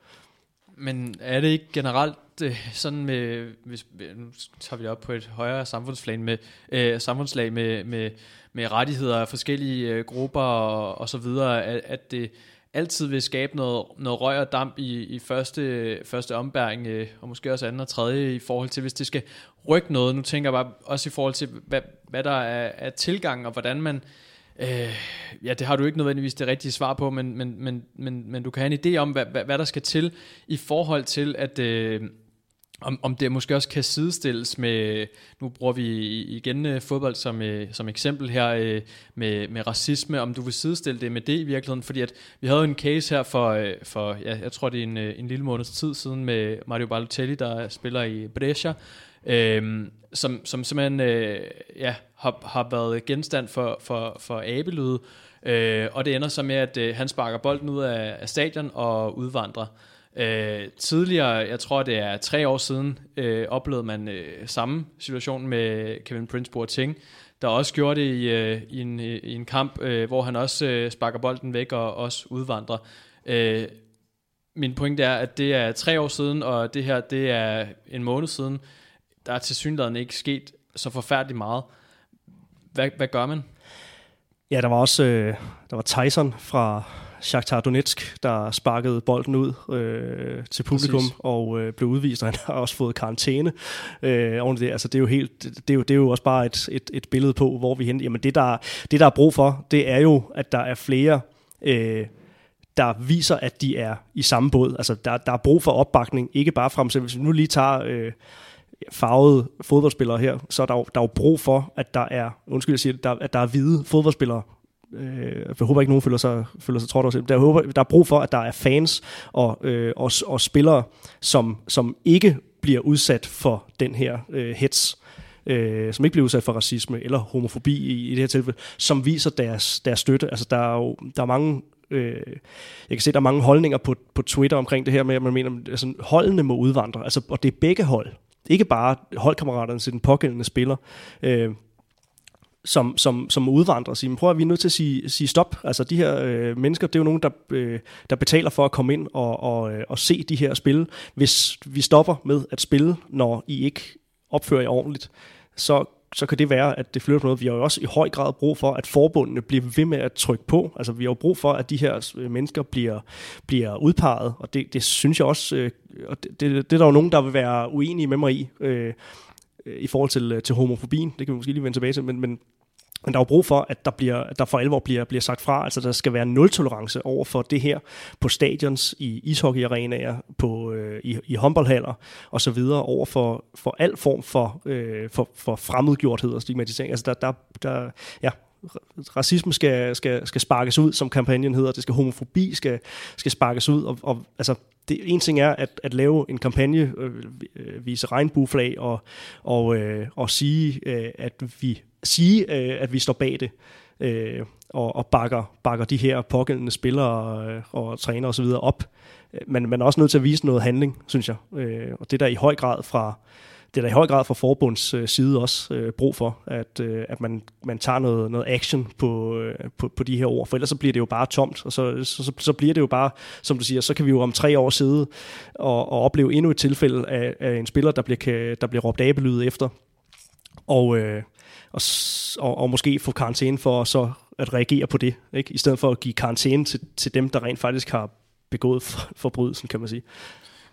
Men er det ikke generelt øh, sådan med, hvis, nu tager vi det op på et højere samfundslag med, øh, samfundslag med, med, med rettigheder af forskellige øh, grupper og, og så videre, at, at det altid vil skabe noget, noget røg og damp i, i første, første ombæring, øh, og måske også anden og tredje, i forhold til, hvis det skal rykke noget. Nu tænker jeg bare også i forhold til, hvad, hvad der er, er tilgang, og hvordan man... Øh, ja, det har du ikke nødvendigvis det rigtige svar på, men, men, men, men, men du kan have en idé om, hvad, hvad, hvad der skal til i forhold til, at... Øh, om, om det måske også kan sidestilles med, nu bruger vi igen uh, fodbold som, uh, som eksempel her, uh, med, med racisme, om du vil sidestille det med det i virkeligheden, fordi at vi havde en case her for, uh, for ja, jeg tror det er en, uh, en lille måneds tid siden med Mario Balotelli, der spiller i Brescia, uh, som, som simpelthen uh, ja, har, har været genstand for, for, for abelyde, uh, og det ender så med, at uh, han sparker bolden ud af, af stadion og udvandrer. Øh, tidligere, jeg tror det er tre år siden, øh, oplevede man øh, samme situation med Kevin Prince Boateng, der også gjorde det i, øh, i, en, øh, i en kamp, øh, hvor han også øh, sparker bolden væk og også udvandrer. Øh, min pointe er, at det er tre år siden, og det her det er en måned siden. Der er til synligheden ikke sket så forfærdeligt meget. Hvad, hvad gør man? Ja, der var også øh, der var Tyson fra Shakhtar Donetsk, der sparkede bolden ud øh, til publikum Præcis. og øh, blev udvist, og han har også fået karantæne øh, det. Altså, det er jo helt, det er jo, det er jo også bare et, et, et billede på, hvor vi henter. Jamen, det der, det der er brug for, det er jo, at der er flere øh, der viser, at de er i samme båd. Altså, der, der er brug for opbakning, ikke bare frem til, hvis vi nu lige tager øh, farvede fodboldspillere her, så er der, jo, der er jo brug for, at der er, undskyld, jeg siger, der, at der er hvide fodboldspillere, øh, jeg håber ikke, nogen føler sig, føler sig trådt Der, håber, der er brug for, at der er fans og, øh, og, og spillere, som, som ikke bliver udsat for den her øh, hets, øh, som ikke bliver udsat for racisme eller homofobi i, i det her tilfælde, som viser deres, deres støtte. Altså, der er jo der er mange øh, jeg kan se, der er mange holdninger på, på Twitter omkring det her med, at man mener, at altså, holdene må udvandre, altså, og det er begge hold. Ikke bare holdkammeraterne til den pågældende spiller. Øh, som, som, som udvandrer og sige, prøv at vi er nødt til at sige, sige stop. Altså de her øh, mennesker, det er jo nogen, der, øh, der betaler for at komme ind og, og, øh, og se de her spil. Hvis vi stopper med at spille, når I ikke opfører jer ordentligt, så så kan det være, at det flytter på noget. Vi har jo også i høj grad brug for, at forbundene bliver ved med at trykke på. Altså, vi har jo brug for, at de her øh, mennesker bliver, bliver udpeget, og det, det synes jeg også, øh, og det, det, det er der jo nogen, der vil være uenige med mig i, øh, Øh, i forhold til, øh, til homofobien. Det kan vi måske lige vende tilbage til, men, men men der er jo brug for, at der, bliver, at der for alvor bliver, bliver sagt fra. Altså der skal være nul tolerance over for det her på stadions, i ishockeyarenaer, på, øh, i, i håndboldhaller og så videre over for, for al form for, øh, for, for fremmedgjorthed og stigmatisering. Altså der, der, der ja, racisme skal, skal, skal sparkes ud, som kampagnen hedder. Det skal homofobi skal, skal sparkes ud. Og, og altså, det, en ting er at, at lave en kampagne, øh, øh vise regnbueflag og, og, øh, og sige, øh, at vi sige, øh, at vi står bag det, øh, og, og bakker, bakker de her pågældende spillere øh, og træner osv. op. Øh, men man er også nødt til at vise noget handling, synes jeg. Øh, og det der i høj grad fra det er der i høj grad fra forbunds øh, side også øh, brug for, at, øh, at man, man tager noget, noget action på, øh, på, på de her ord, for ellers så bliver det jo bare tomt, og så, så, så, så bliver det jo bare, som du siger, så kan vi jo om tre år sidde og, og opleve endnu et tilfælde af, af en spiller, der bliver, der bliver råbt abelyd efter, og, øh, og, og, og måske få karantæne for så at reagere på det, ikke? i stedet for at give karantæne til, til dem, der rent faktisk har begået forbrydelsen, kan man sige.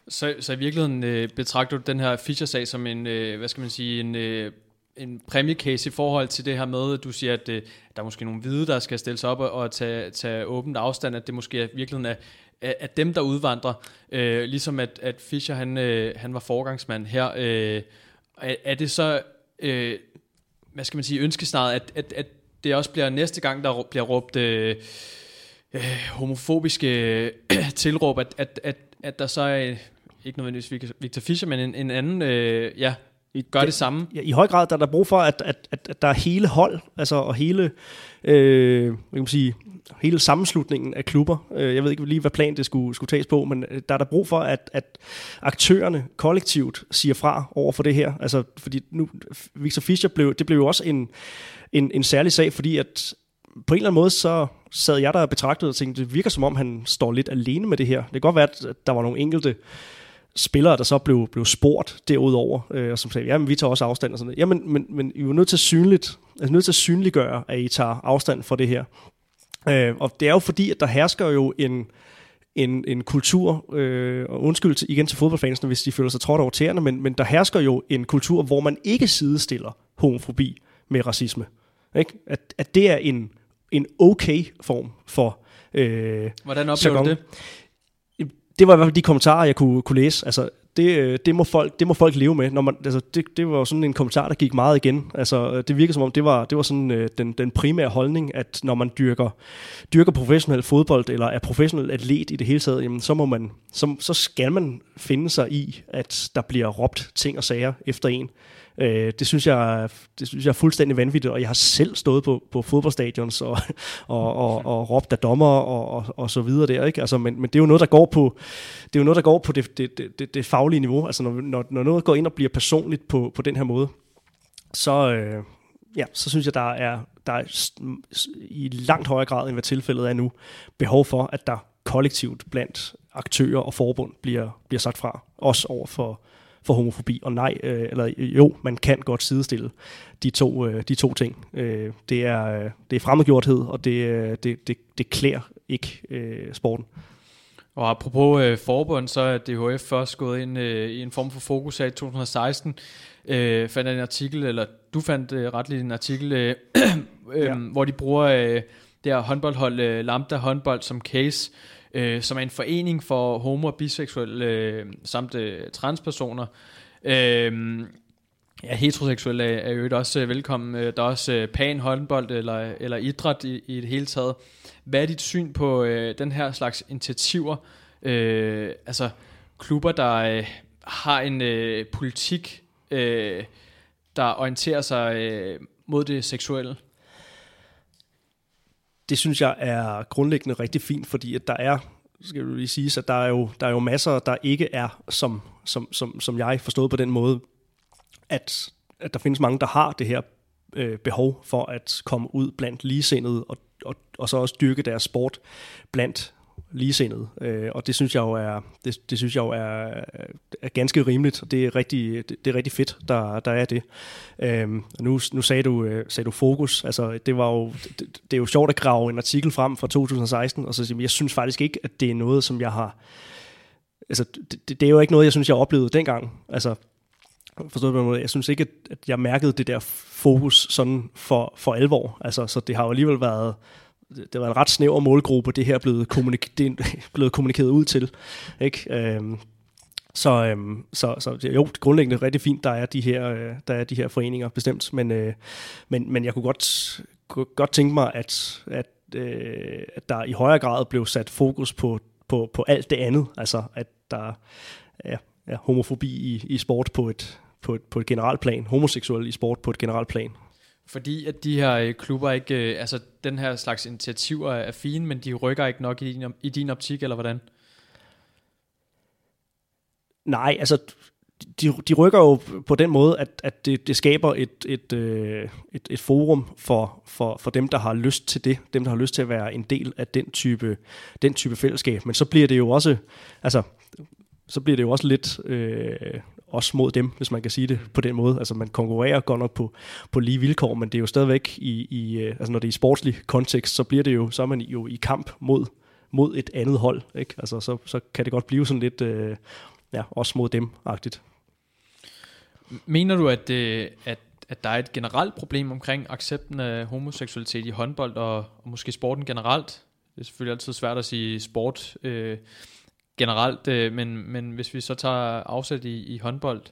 Så, så i virkeligheden øh, betragter du den her Fischer-sag som en, øh, hvad skal man sige, en, øh, en præmiecase i forhold til det her med, at du siger, at øh, der er måske nogle hvide, der skal stille sig op og, og tage, tage åbent afstand, at det måske er virkeligheden er, at dem, der udvandrer, øh, ligesom at, at Fischer, han, øh, han var forgangsmand her. Øh, er, er det så... Øh, hvad skal man sige, ønskesnaret, at, at, at det også bliver næste gang, der bliver råbt øh, øh, homofobiske øh, tilråb, at, at, at, at der så er, ikke nødvendigvis Victor Fischer, men en, en anden, øh, ja, gør det, det samme. Ja, I høj grad der er der brug for, at, at, at, at der er hele hold, altså og hele, øh, hvad kan man sige, hele sammenslutningen af klubber. Øh, jeg ved ikke lige, hvad plan det skulle, skulle tages på, men øh, der er der brug for, at, at aktørerne kollektivt siger fra over for det her. Altså, fordi nu, Victor Fischer blev, det blev jo også en, en, en særlig sag, fordi at på en eller anden måde, så sad jeg der og betragtede og tænkte, det virker som om, han står lidt alene med det her. Det kan godt være, at der var nogle enkelte spillere, der så blev, blev spurgt derudover, øh, og som sagde, jamen vi tager også afstand og sådan noget. Jamen, men, men I er jo nødt til at synligt, altså nødt til at synliggøre, at I tager afstand fra det her. Øh, og det er jo fordi, at der hersker jo en, en, en kultur, øh, og undskyld til, igen til fodboldfansene, hvis de føler sig trådt over tæerne, men, men der hersker jo en kultur, hvor man ikke sidestiller homofobi med racisme. Ikke? At, at det er en, en okay form for øh, Hvordan oplever du det? Det var i hvert fald de kommentarer, jeg kunne, kunne læse. Altså, det, øh, det, må folk, det må folk leve med. Når man, altså, det, det var sådan en kommentar, der gik meget igen. Altså, det virker som om, det var, det var sådan, øh, den, den primære holdning, at når man dyrker, dyrker professionel fodbold, eller er professionel atlet i det hele taget, jamen, så, må man, så, så skal man finde sig i, at der bliver råbt ting og sager efter en. Øh, det, synes jeg, det synes jeg er fuldstændig vanvittigt, og jeg har selv stået på, på fodboldstadions og, og, og, og råbt af dommer og, og, og så videre der. Ikke? Altså, men, men det er jo noget, der går på, det er jo noget, der går på det, det, det, det faglige niveau. Altså når, når, når noget går ind og bliver personligt på, på den her måde, så, øh, ja, så synes jeg, der er, der er i langt højere grad, end hvad tilfældet er nu, behov for, at der kollektivt blandt aktører og forbund bliver, bliver sagt fra. Også over for, for homofobi. Og nej, øh, eller jo, man kan godt sidestille de to, øh, de to ting. Øh, det, er, det er fremmedgjorthed, og det, øh, det, det, det klæder ikke øh, sporten. Og apropos øh, forbund, så er DHF først gået ind øh, i en form for fokus af i 2016. Øh, fandt en artikel, eller du fandt øh, retligt en artikel, øh, øh, ja. hvor de bruger øh, det her håndboldhold, øh, Lambda håndbold, som case, øh, som er en forening for homo- og biseksuelle øh, samt øh, transpersoner. Øh, Ja, heteroseksuelle er, jo også øh, velkommen. Øh, der er også øh, pan håndbold eller, eller idræt i, i det hele taget. Hvad er dit syn på øh, den her slags initiativer? Øh, altså klubber, der øh, har en øh, politik, øh, der orienterer sig øh, mod det seksuelle? Det synes jeg er grundlæggende rigtig fint, fordi at der er skal du lige sige, at der er jo, der er jo masser, der ikke er som, som, som, som jeg forstået på den måde, at, at der findes mange, der har det her øh, behov for at komme ud blandt ligesindede og, og, og så også dyrke deres sport blandt ligesindede. Øh, og det synes jeg jo er, det, det synes jeg jo er, er ganske rimeligt, og det er rigtig, det, det er rigtig fedt, der, der er det. Øh, nu, nu sagde du, øh, sagde du fokus, altså det var jo, det, det er jo sjovt at grave en artikel frem fra 2016, og så sige, jeg synes faktisk ikke, at det er noget, som jeg har, altså det, det er jo ikke noget, jeg synes, jeg oplevede dengang. Altså Forstået på en måde. Jeg synes ikke, at jeg mærkede det der fokus sådan for, for alvor. Altså, så det har jo alligevel været, det var en ret snæver målgruppe, det her er blevet, kommunik- det er blevet kommunikeret ud til. Ikke? Øhm, så, øhm, så, så jo, grundlæggende er rigtig fint, der er de her, øh, der er de her foreninger bestemt, men, øh, men, men jeg kunne godt, kunne godt tænke mig, at, at, øh, at der i højere grad blev sat fokus på, på, på alt det andet, altså at der, ja, ja, homofobi i, i sport på et, på, et, på et generelt plan, homoseksuel i sport på et generelt plan. Fordi at de her øh, klubber ikke, øh, altså den her slags initiativer er fine, men de rykker ikke nok i din, i din optik, eller hvordan? Nej, altså de, de rykker jo på den måde, at, at det, det skaber et, et, øh, et, et forum for, for, for dem, der har lyst til det, dem, der har lyst til at være en del af den type, den type fællesskab. Men så bliver det jo også, altså så bliver det jo også lidt øh, os mod dem, hvis man kan sige det på den måde. Altså man konkurrerer godt nok på, på lige vilkår, men det er jo stadigvæk i, i øh, altså når det er i sportslig kontekst, så bliver det jo, så er man jo i kamp mod, mod et andet hold. Ikke? Altså så, så kan det godt blive sådan lidt, øh, ja, os mod dem-agtigt. Mener du, at, øh, at, at der er et generelt problem omkring accepten af homoseksualitet i håndbold og, og måske sporten generelt? Det er selvfølgelig altid svært at sige sport, øh, generelt, øh, men, men hvis vi så tager afsæt i, i håndbold?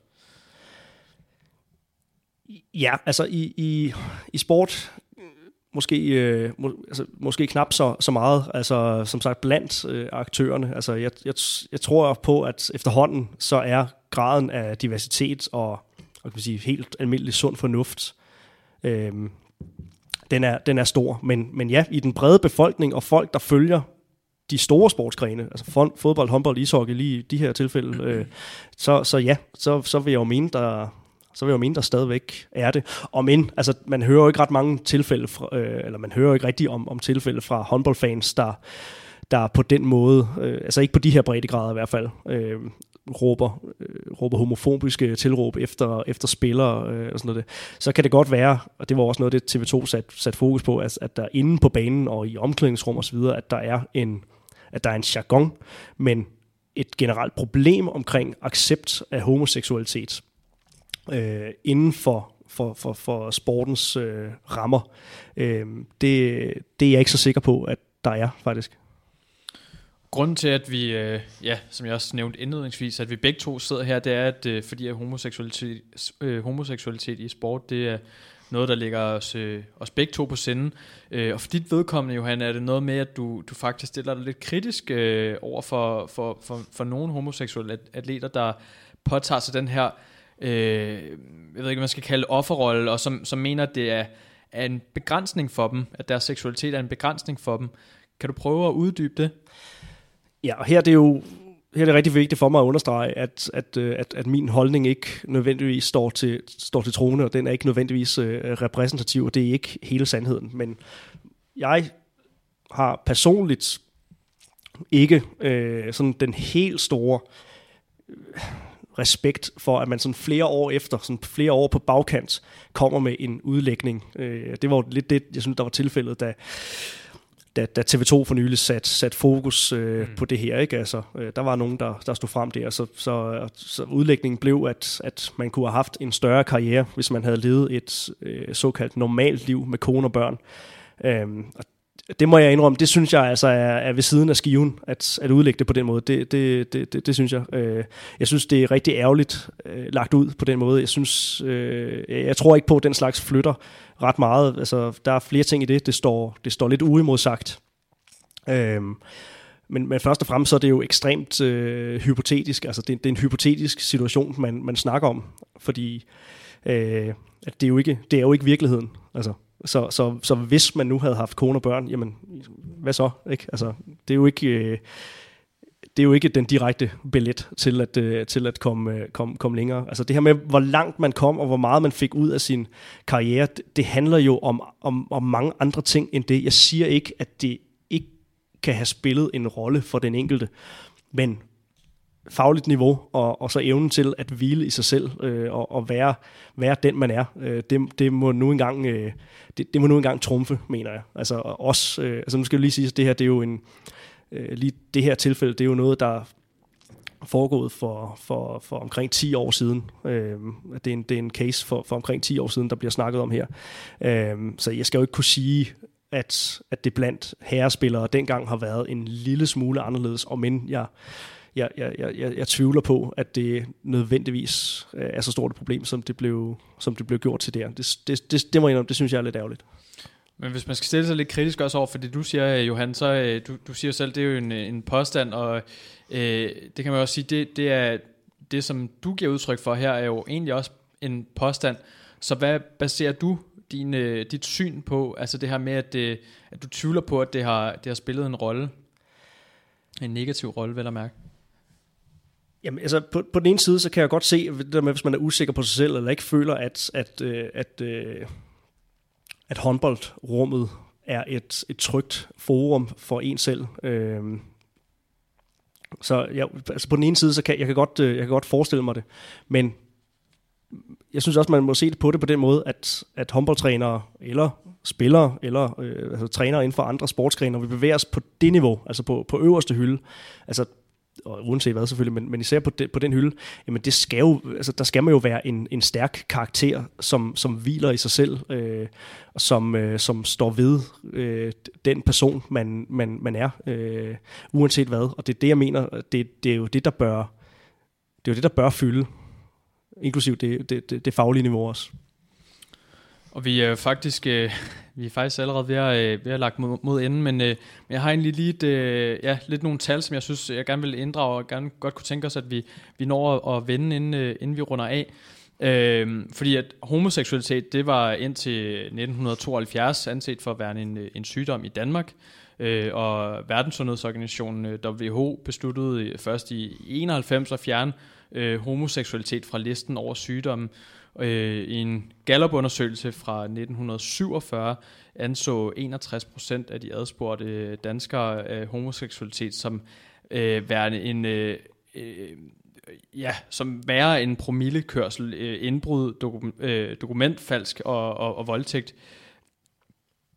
Ja, altså i, i, i sport måske, øh, må, altså, måske knap så, så meget, altså som sagt blandt øh, aktørerne. Altså jeg, jeg, jeg tror på, at efterhånden så er graden af diversitet og, og kan sige, helt almindelig sund fornuft, øh, den, er, den er stor. Men, men ja, i den brede befolkning og folk, der følger de store sportsgrene, altså fodbold, håndbold, ishockey, lige i de her tilfælde, øh, så, så ja, så, så vil jeg jo mene, der, så vil jeg jo mene, der stadigvæk er det. Og men, altså, man hører jo ikke ret mange tilfælde, fra, øh, eller man hører jo ikke rigtig om, om tilfælde fra håndboldfans, der, der på den måde, øh, altså ikke på de her breddegrader i hvert fald, øh, råber, øh, råber homofobiske tilråb efter, efter spillere øh, og sådan noget. Så kan det godt være, og det var også noget, det TV2 sat, sat fokus på, at, at der inde på banen og i omklædningsrum osv., at der er en at der er en jargon, men et generelt problem omkring accept af homoseksualitet øh, inden for, for, for, for sportens øh, rammer, øh, det, det er jeg ikke så sikker på, at der er faktisk. Grunden til, at vi, øh, ja, som jeg også nævnte indledningsvis, at vi begge to sidder her, det er, at øh, fordi at homoseksualitet, øh, homoseksualitet i sport, det er noget, der ligger os, øh, os begge to på sinden. Øh, og for dit vedkommende, Johan, er det noget med, at du, du faktisk stiller dig lidt kritisk øh, over for, for, for, for nogle homoseksuelle atleter, der påtager sig den her øh, jeg ved ikke, hvad man skal kalde offerrolle, og som, som mener, at det er, er en begrænsning for dem, at deres seksualitet er en begrænsning for dem. Kan du prøve at uddybe det? Ja, og her er det jo her er det rigtig vigtigt for mig at understrege, at, at, øh, at, at min holdning ikke nødvendigvis står til, står til trone, og den er ikke nødvendigvis øh, repræsentativ, og det er ikke hele sandheden. Men jeg har personligt ikke øh, sådan den helt store øh, respekt for, at man sådan flere år efter, sådan flere år på bagkant, kommer med en udlægning. Øh, det var lidt det, jeg synes, der var tilfældet, da da, da TV2 for nylig sat, sat fokus øh, mm. på det her. Ikke? Altså, øh, der var nogen, der, der stod frem der, så, så, så udlægningen blev, at, at man kunne have haft en større karriere, hvis man havde levet et øh, såkaldt normalt liv med kone og børn. Øhm, og det må jeg indrømme, det synes jeg altså er, er ved siden af skiven, at, at udlægge det på den måde. Det, det, det, det, det synes jeg. Øh, jeg synes, det er rigtig ærgerligt øh, lagt ud på den måde. Jeg synes, øh, jeg tror ikke på, at den slags flytter ret meget. Altså, der er flere ting i det. Det står, det står lidt uimodsagt. Øh, men, men først og fremmest så er det jo ekstremt øh, hypotetisk. Altså, det, det er en hypotetisk situation, man, man snakker om. Fordi øh, at det, er jo ikke, det er jo ikke virkeligheden. Altså, så, så, så hvis man nu havde haft kone og børn, jamen, hvad så? Ikke? Altså, det er jo ikke... Øh, det er jo ikke den direkte billet til at, øh, til at komme, øh, komme, komme længere. Altså det her med, hvor langt man kom, og hvor meget man fik ud af sin karriere, det, det handler jo om, om, om mange andre ting end det. Jeg siger ikke, at det ikke kan have spillet en rolle for den enkelte, men fagligt niveau, og, og så evnen til at hvile i sig selv, øh, og, og være, være den, man er, øh, det, det må nu engang, øh, det, det må nu engang trumfe, mener jeg. Altså også, øh, altså nu skal jeg lige sige, at det her, det er jo en, øh, lige det her tilfælde, det er jo noget, der foregået for, for, for omkring 10 år siden. Øh, det, er en, det er en case for, for omkring 10 år siden, der bliver snakket om her. Øh, så jeg skal jo ikke kunne sige, at, at det blandt herrespillere dengang har været en lille smule anderledes, og men jeg jeg, jeg, jeg, jeg tvivler på, at det nødvendigvis øh, er så stort et problem, som det blev, som det blev gjort til der. Det, det, det, det må jeg indrømme, det synes jeg er lidt ærgerligt. Men hvis man skal stille sig lidt kritisk også over for det, du siger, øh, Johan, så øh, du, du siger selv, det er jo en, en påstand, og øh, det kan man også sige, det, det er det, som du giver udtryk for her, er jo egentlig også en påstand. Så hvad baserer du din, øh, dit syn på, altså det her med, at, det, at du tvivler på, at det har, det har spillet en rolle, en negativ rolle, vel at mærke? Jamen, altså, på, på den ene side, så kan jeg godt se, at der med, hvis man er usikker på sig selv, eller ikke føler, at, at, øh, at, at, at håndboldrummet er et, et trygt forum for en selv. Øh, så ja, altså på den ene side, så kan jeg kan godt, øh, jeg kan godt forestille mig det, men jeg synes også, man må se det på det på den måde, at, at håndboldtrænere eller spillere eller øh, altså, trænere inden for andre sportsgrene, vi bevæger os på det niveau, altså på, på øverste hylde. Altså og uanset hvad selvfølgelig, men, men især på, de, på den hylde, jamen det skal jo, altså der skal man jo være en, en stærk karakter, som, som hviler i sig selv, øh, som, øh, som står ved øh, den person, man, man, man er, øh, uanset hvad. Og det er det, jeg mener, det, det er jo det, der bør, det er jo det, der bør fylde, inklusiv det, det, det, det faglige niveau også. Og vi er faktisk, øh, vi er faktisk allerede ved at, øh, ved at lagt mod, mod enden, men øh, jeg har egentlig lige et, øh, ja, lidt nogle tal, som jeg synes, jeg gerne vil inddrage, og gerne godt kunne tænke os, at vi, vi når at, vende, inden, øh, inden vi runder af. Øh, fordi at homoseksualitet, det var indtil 1972 anset for at være en, øh, en sygdom i Danmark, øh, og Verdenssundhedsorganisationen øh, WHO besluttede øh, først i 91 at fjerne øh, homoseksualitet fra listen over sygdomme, Øh, Øh, I en Gallup-undersøgelse fra 1947 anså 61 procent af de adspurgte danskere af homoseksualitet som øh, værende en... Øh, øh, ja, som værre en promillekørsel, øh, indbrud, dokum, øh, dokumentfalsk og, og, og voldtægt.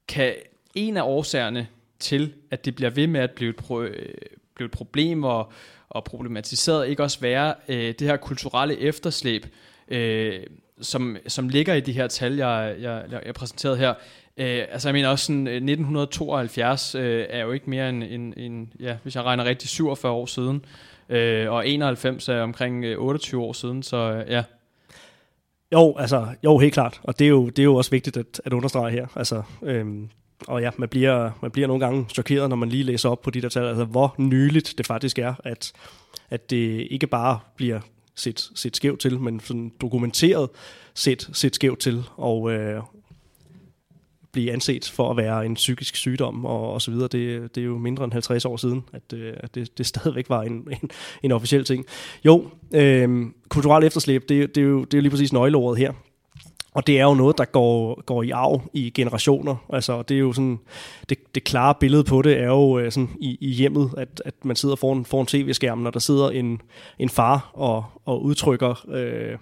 Kan en af årsagerne til, at det bliver ved med at blive et, pro, øh, blive et problem og, og problematiseret, ikke også være øh, det her kulturelle efterslæb, øh, som, som ligger i de her tal, jeg, jeg, jeg præsenterede her. Øh, altså jeg mener også sådan, øh, 1972 øh, er jo ikke mere end, end, end, ja, hvis jeg regner rigtigt, 47 år siden. Øh, og 91 er omkring øh, 28 år siden, så øh, ja. Jo, altså, jo, helt klart. Og det er jo, det er jo også vigtigt at, at understrege her. Altså, øhm, og ja, man bliver, man bliver nogle gange chokeret, når man lige læser op på de der tal, altså hvor nyligt det faktisk er, at, at det ikke bare bliver set, set skævt til, men sådan dokumenteret set, set skævt til, og øh, blive anset for at være en psykisk sygdom og, og så videre. Det, det er jo mindre end 50 år siden, at, øh, at det, det stadigvæk var en, en, en officiel ting. Jo, øh, kulturelt efterslæb, det, det, er jo, det er jo lige præcis nøgleordet her. Og det er jo noget, der går, går i arv i generationer. Altså, det er jo sådan, det, det klare billede på det er jo øh, sådan i, i hjemmet, at, at man sidder foran, foran tv-skærmen, og der sidder en, en far og, og udtrykker, øh,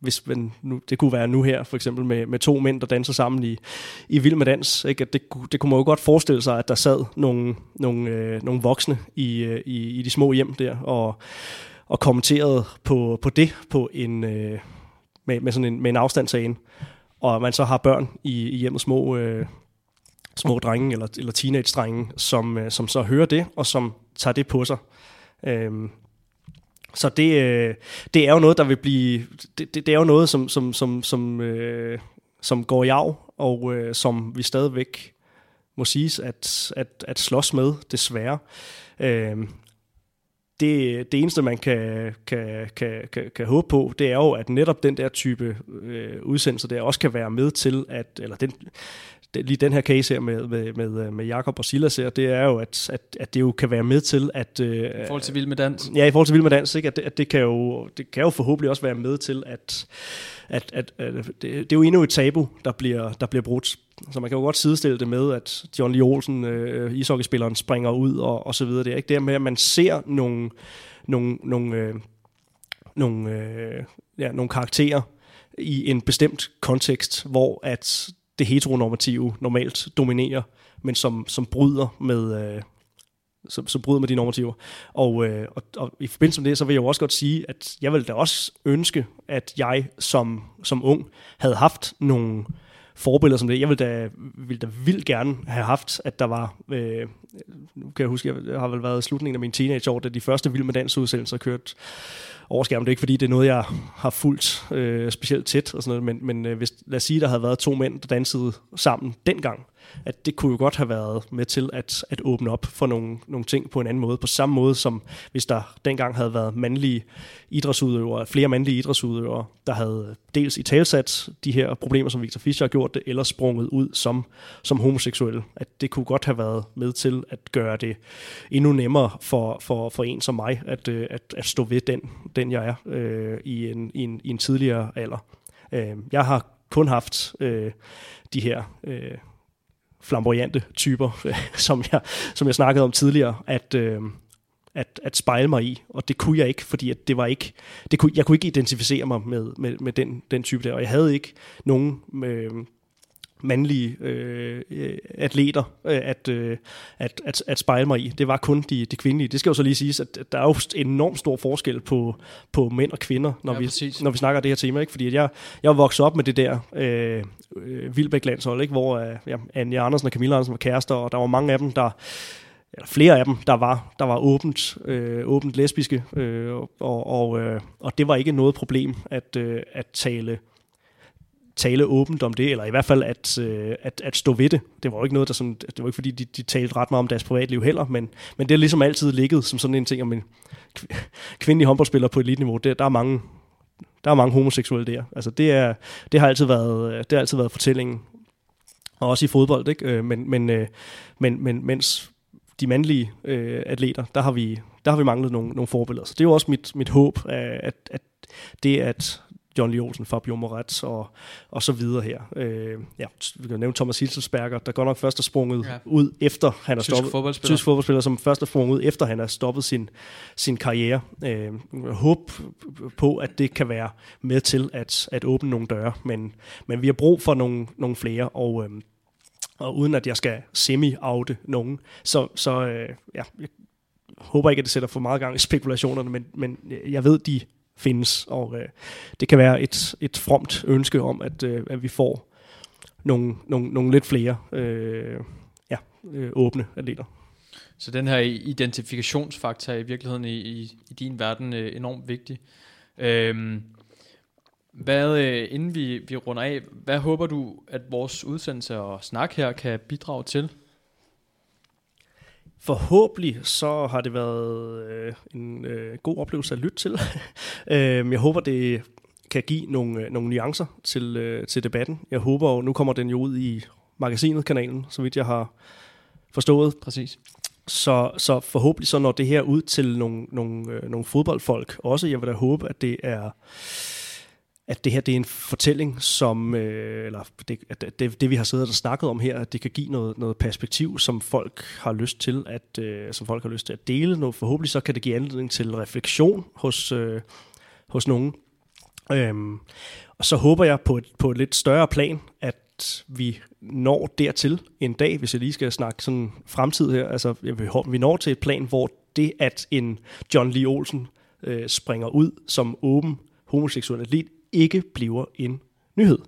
hvis man, nu, det kunne være nu her, for eksempel med, med to mænd, der danser sammen i, i Vild med Dans. Ikke? At det, det kunne man jo godt forestille sig, at der sad nogle, nogle, øh, nogle voksne i, øh, i, i de små hjem der, og, og kommenterede på, på det på en... Øh, med, med, sådan en, med en afstandsagen, og man så har børn i, i hjemmet, små, øh, små drenge eller, eller teenage-drenge, som, øh, som så hører det, og som tager det på sig. Øhm, så det, øh, det er jo noget, der vil blive... Det, det, det er jo noget, som, som, som, som, øh, som går i arv, og øh, som vi stadigvæk må siges at, at, at slås med, desværre. Øh, det, det eneste, man kan, kan, kan, kan, kan håbe på, det er jo, at netop den der type øh, udsendelser der også kan være med til, at, eller den, det, lige den her case her med, med, med, med Jakob og Silas her, det er jo, at, at, at det jo kan være med til, at... Øh, I forhold til Vild med Dans. Ja, i forhold til Vild med Dans, ikke? At, det, at det, kan jo, det kan jo forhåbentlig også være med til, at, at, at, at det, det er jo endnu et tabu, der bliver, der bliver brudt. Så man kan jo godt sidestille det med, at John Lee Olsen, øh, ishockeyspilleren, springer ud og, og så videre. Det er ikke det med, at man ser nogle, nogle, nogle, øh, nogle, øh, ja, nogle karakterer i en bestemt kontekst, hvor at det heteronormative normalt dominerer, men som, som bryder med, øh, som, som bryder med de normativer. Og, øh, og, og i forbindelse med det, så vil jeg jo også godt sige, at jeg ville da også ønske, at jeg som, som ung havde haft nogle forbilleder som det. Jeg ville da, ville da vildt gerne have haft, at der var, øh, nu kan jeg huske, jeg har vel været i slutningen af min teenageår, da de første Vild med Dans udsendelser kørte overskærm. Det er ikke fordi, det er noget, jeg har fulgt øh, specielt tæt, og sådan noget, men, men øh, hvis, lad os sige, der havde været to mænd, der dansede sammen dengang, at det kunne jo godt have været med til at, at åbne op for nogle, nogle ting på en anden måde. På samme måde som hvis der dengang havde været mandlige idrætsudøvere, flere mandlige idrætsudøvere, der havde dels i talsat de her problemer, som Victor Fischer har gjort det, eller sprunget ud som, som homoseksuelle. At det kunne godt have været med til at gøre det endnu nemmere for, for, for en som mig, at, øh, at, at stå ved den, den jeg er øh, i, en, i, en, i en tidligere alder. Øh, jeg har kun haft øh, de her øh, flamboyante typer, som jeg, som jeg snakkede om tidligere, at, øh, at, at spejle mig i, og det kunne jeg ikke, fordi at det var ikke, det kunne, jeg kunne ikke identificere mig med, med, med den, den type der, og jeg havde ikke nogen øh, mandlige øh, atleter øh, at, øh, at, at, at spejle mig i. Det var kun de, de kvindelige. Det skal jo så lige siges, at der er jo enormt stor forskel på, på mænd og kvinder, når, ja, vi, når vi snakker det her tema. Ikke? Fordi at jeg, jeg vokset op med det der øh, øh, Vildbæk landshold, ikke? hvor øh, ja, Anja Andersen og Camilla Andersen var kærester, og der var mange af dem, der eller flere af dem, der var, der var åbent, øh, åbent lesbiske, øh, og, og, øh, og det var ikke noget problem at, øh, at tale tale åbent om det, eller i hvert fald at, øh, at, at stå ved det. Det var jo ikke noget, der sådan, det var ikke fordi, de, de talte ret meget om deres privatliv heller, men, men det er ligesom altid ligget som sådan en ting om en kvindelig håndboldspiller på eliteniveau. Der, der er mange, der er mange homoseksuelle der. Altså det, er, det har altid været, det har altid været fortællingen. Og også i fodbold, ikke? Øh, men, men, øh, men, men mens de mandlige øh, atleter, der har vi, der har vi manglet nogle, nogle forbilleder. Så det er jo også mit, mit håb, at, at det, at John Lee Olsen, Fabio Moretz og, og så videre her. Øh, ja, vi kan nævne Thomas Hilselsberger, der godt nok først er sprunget ja. ud efter han er stoppet. Fodboldspiller. Tysk fodboldspiller, som først er sprunget ud efter han har stoppet sin, sin karriere. Øh, håb på, at det kan være med til at, at åbne nogle døre, men, men vi har brug for nogle, nogle flere, og, øh, og uden at jeg skal semi-oute nogen, så, så øh, ja, jeg håber ikke, at det sætter for meget gang i spekulationerne, men, men jeg ved, de findes. Og øh, det kan være et, et fromt ønske om, at, øh, at vi får nogle, nogle, nogle lidt flere øh, ja, øh, åbne atleter. Så den her identifikationsfaktor er i virkeligheden i, i, i din verden øh, enormt vigtig. Øhm, hvad, øh, inden vi, vi runder af, hvad håber du, at vores udsendelse og snak her kan bidrage til? Forhåbentlig så har det været øh, en øh, god oplevelse at lytte til. øh, jeg håber, det kan give nogle, øh, nogle nuancer til, øh, til debatten. Jeg håber, og nu kommer den jo ud i magasinet, kanalen, så vidt jeg har forstået. Præcis. Så, så forhåbentlig så når det her ud til nogle, nogle, øh, nogle fodboldfolk også. Jeg vil da håbe, at det er at det her det er en fortælling, som, øh, eller det, at det, det vi har siddet og snakket om her, at det kan give noget, noget perspektiv, som folk har lyst til at, øh, som folk har lyst til at dele. Noget, forhåbentlig så kan det give anledning til refleksion hos, øh, hos nogen. Øhm, og så håber jeg på et, på et lidt større plan, at vi når dertil en dag, hvis jeg lige skal snakke sådan fremtid her, altså jeg vil, vi når til et plan, hvor det, at en John Lee Olsen øh, springer ud som åben homoseksuel atlet, ikke bliver en nyhed.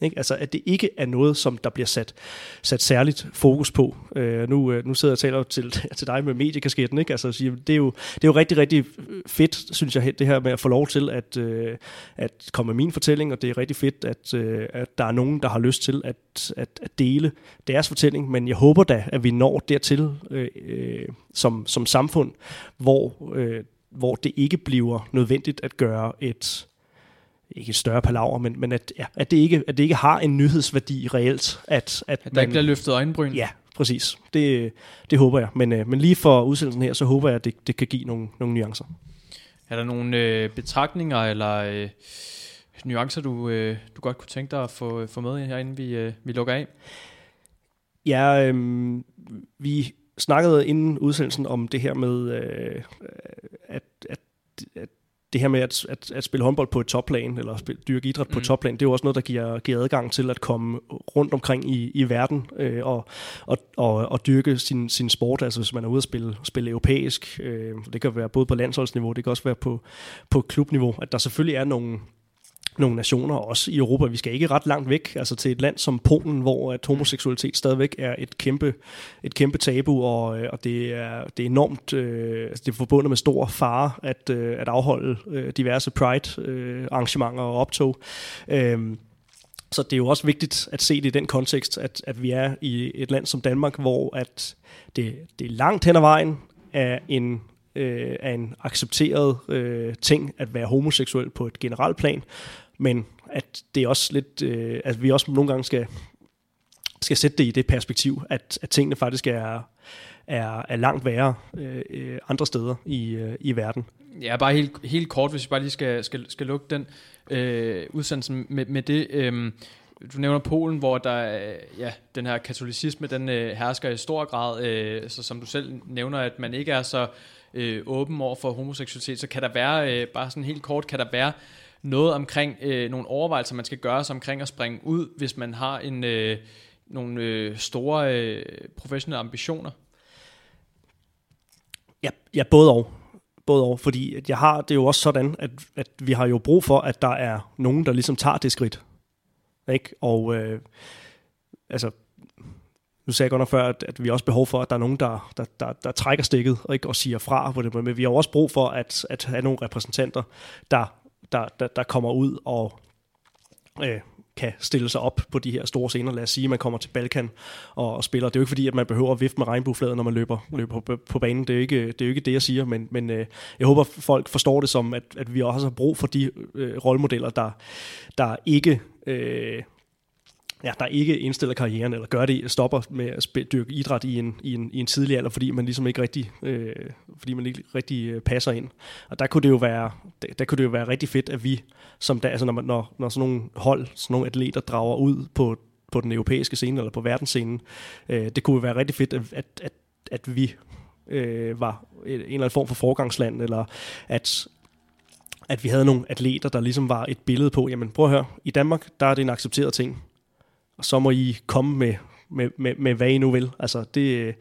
Ikke? Altså, at det ikke er noget, som der bliver sat, sat særligt fokus på. Øh, nu, øh, nu sidder jeg og taler til, til dig med mediekasketten. Ikke? Altså, siger, det, er jo, det er jo rigtig, rigtig fedt, synes jeg, det her med at få lov til at, øh, at komme med min fortælling, og det er rigtig fedt, at, øh, at der er nogen, der har lyst til at, at, at dele deres fortælling, men jeg håber da, at vi når dertil øh, øh, som, som samfund, hvor, øh, hvor det ikke bliver nødvendigt at gøre et ikke et større palaver, men, men at, ja, at, det ikke, at det ikke har en nyhedsværdi reelt. At, at, at der man, ikke bliver løftet øjenbryn. Ja, præcis. Det, det håber jeg. Men, øh, men lige for udsendelsen her, så håber jeg, at det, det kan give nogle, nogle nuancer. Er der nogle øh, betragtninger eller øh, nuancer, du, øh, du godt kunne tænke dig at få, få med her, inden vi, øh, vi lukker af? Ja, øh, vi snakkede inden udsendelsen om det her med, øh, at, at, at det her med at, at, at spille håndbold på et topplan, eller spille, dyrke idræt på mm. et topplan, det er jo også noget, der giver, giver adgang til at komme rundt omkring i, i verden øh, og, og, og, og dyrke sin, sin sport. Altså hvis man er ude at spille, spille europæisk, øh, det kan være både på landsholdsniveau, det kan også være på, på klubniveau, at der selvfølgelig er nogle, nogle nationer, også i Europa. Vi skal ikke ret langt væk, altså til et land som Polen, hvor at homoseksualitet stadigvæk er et kæmpe, et kæmpe tabu, og, øh, og det, er, det er enormt, øh, altså det er forbundet med stor fare at, øh, at afholde øh, diverse Pride-arrangementer øh, og optog. Øh, så det er jo også vigtigt at se det i den kontekst, at, at vi er i et land som Danmark, hvor at det, det er langt hen ad vejen af en øh, er en accepteret øh, ting at være homoseksuel på et generelt plan, men at det er også lidt, øh, at vi også nogle gange skal, skal sætte det i det perspektiv, at, at tingene faktisk er, er, er langt værre øh, øh andre steder i, øh, i verden. Ja, bare helt, helt kort, hvis vi bare lige skal, skal, skal lukke den øh, udsendelse med, med det. Øh, du nævner Polen, hvor der øh, ja, den her katolicisme, den øh, hersker i stor grad, øh, så som du selv nævner, at man ikke er så øh, åben over for homoseksualitet, så kan der være, øh, bare sådan helt kort, kan der være noget omkring øh, nogle overvejelser, man skal gøre sig omkring at springe ud, hvis man har en øh, nogle øh, store øh, professionelle ambitioner? Ja, ja, både og. Både og, fordi at jeg har det er jo også sådan, at, at vi har jo brug for, at der er nogen, der ligesom tager det skridt. Ikke? Og øh, altså, nu sagde jeg godt nok før, at, at vi har også behov for, at der er nogen, der, der, der, der trækker stikket og ikke og siger fra på det, men vi har også brug for at, at have nogle repræsentanter, der der, der, der kommer ud og øh, kan stille sig op på de her store scener. Lad os sige, at man kommer til Balkan og, og spiller. Det er jo ikke fordi, at man behøver at vifte med regnbuefladen, når man løber, løber på, på banen. Det er, jo ikke, det er jo ikke det, jeg siger, men, men øh, jeg håber, folk forstår det som, at, at vi også har brug for de øh, rollemodeller, der, der ikke... Øh, ja, der ikke indstiller karrieren, eller gør det, stopper med at spille, dyrke idræt i en, i, en, i en tidlig alder, fordi man ligesom ikke rigtig, øh, fordi man ikke rigtig øh, passer ind. Og der kunne det jo være, der, der kunne det jo være rigtig fedt, at vi, som der, altså når, man, når, når sådan nogle hold, sådan nogle atleter drager ud på, på den europæiske scene, eller på verdensscenen, øh, det kunne være rigtig fedt, at, at, at, at vi øh, var en eller anden form for forgangsland, eller at, at vi havde nogle atleter, der ligesom var et billede på, jamen prøv at høre, i Danmark, der er det en accepteret ting og så må I komme med, med, med, med hvad I nu vil. Altså, det,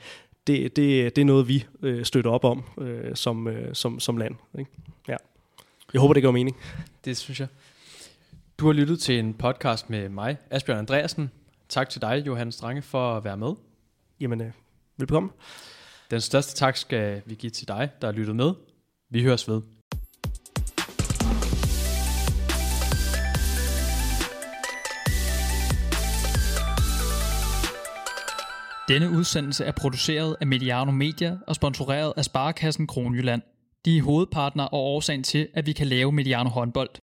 det, det, det er noget, vi øh, støtter op om øh, som, øh, som, som land. Ikke? Ja. Jeg håber, det gør mening. Det synes jeg. Du har lyttet til en podcast med mig, Asbjørn Andreasen. Tak til dig, Johan Strange, for at være med. Jamen, øh, velbekomme. Den største tak skal vi give til dig, der har lyttet med. Vi høres ved. Denne udsendelse er produceret af Mediano Media og sponsoreret af Sparekassen Kronjylland. De er hovedpartner og årsagen til, at vi kan lave Mediano håndbold.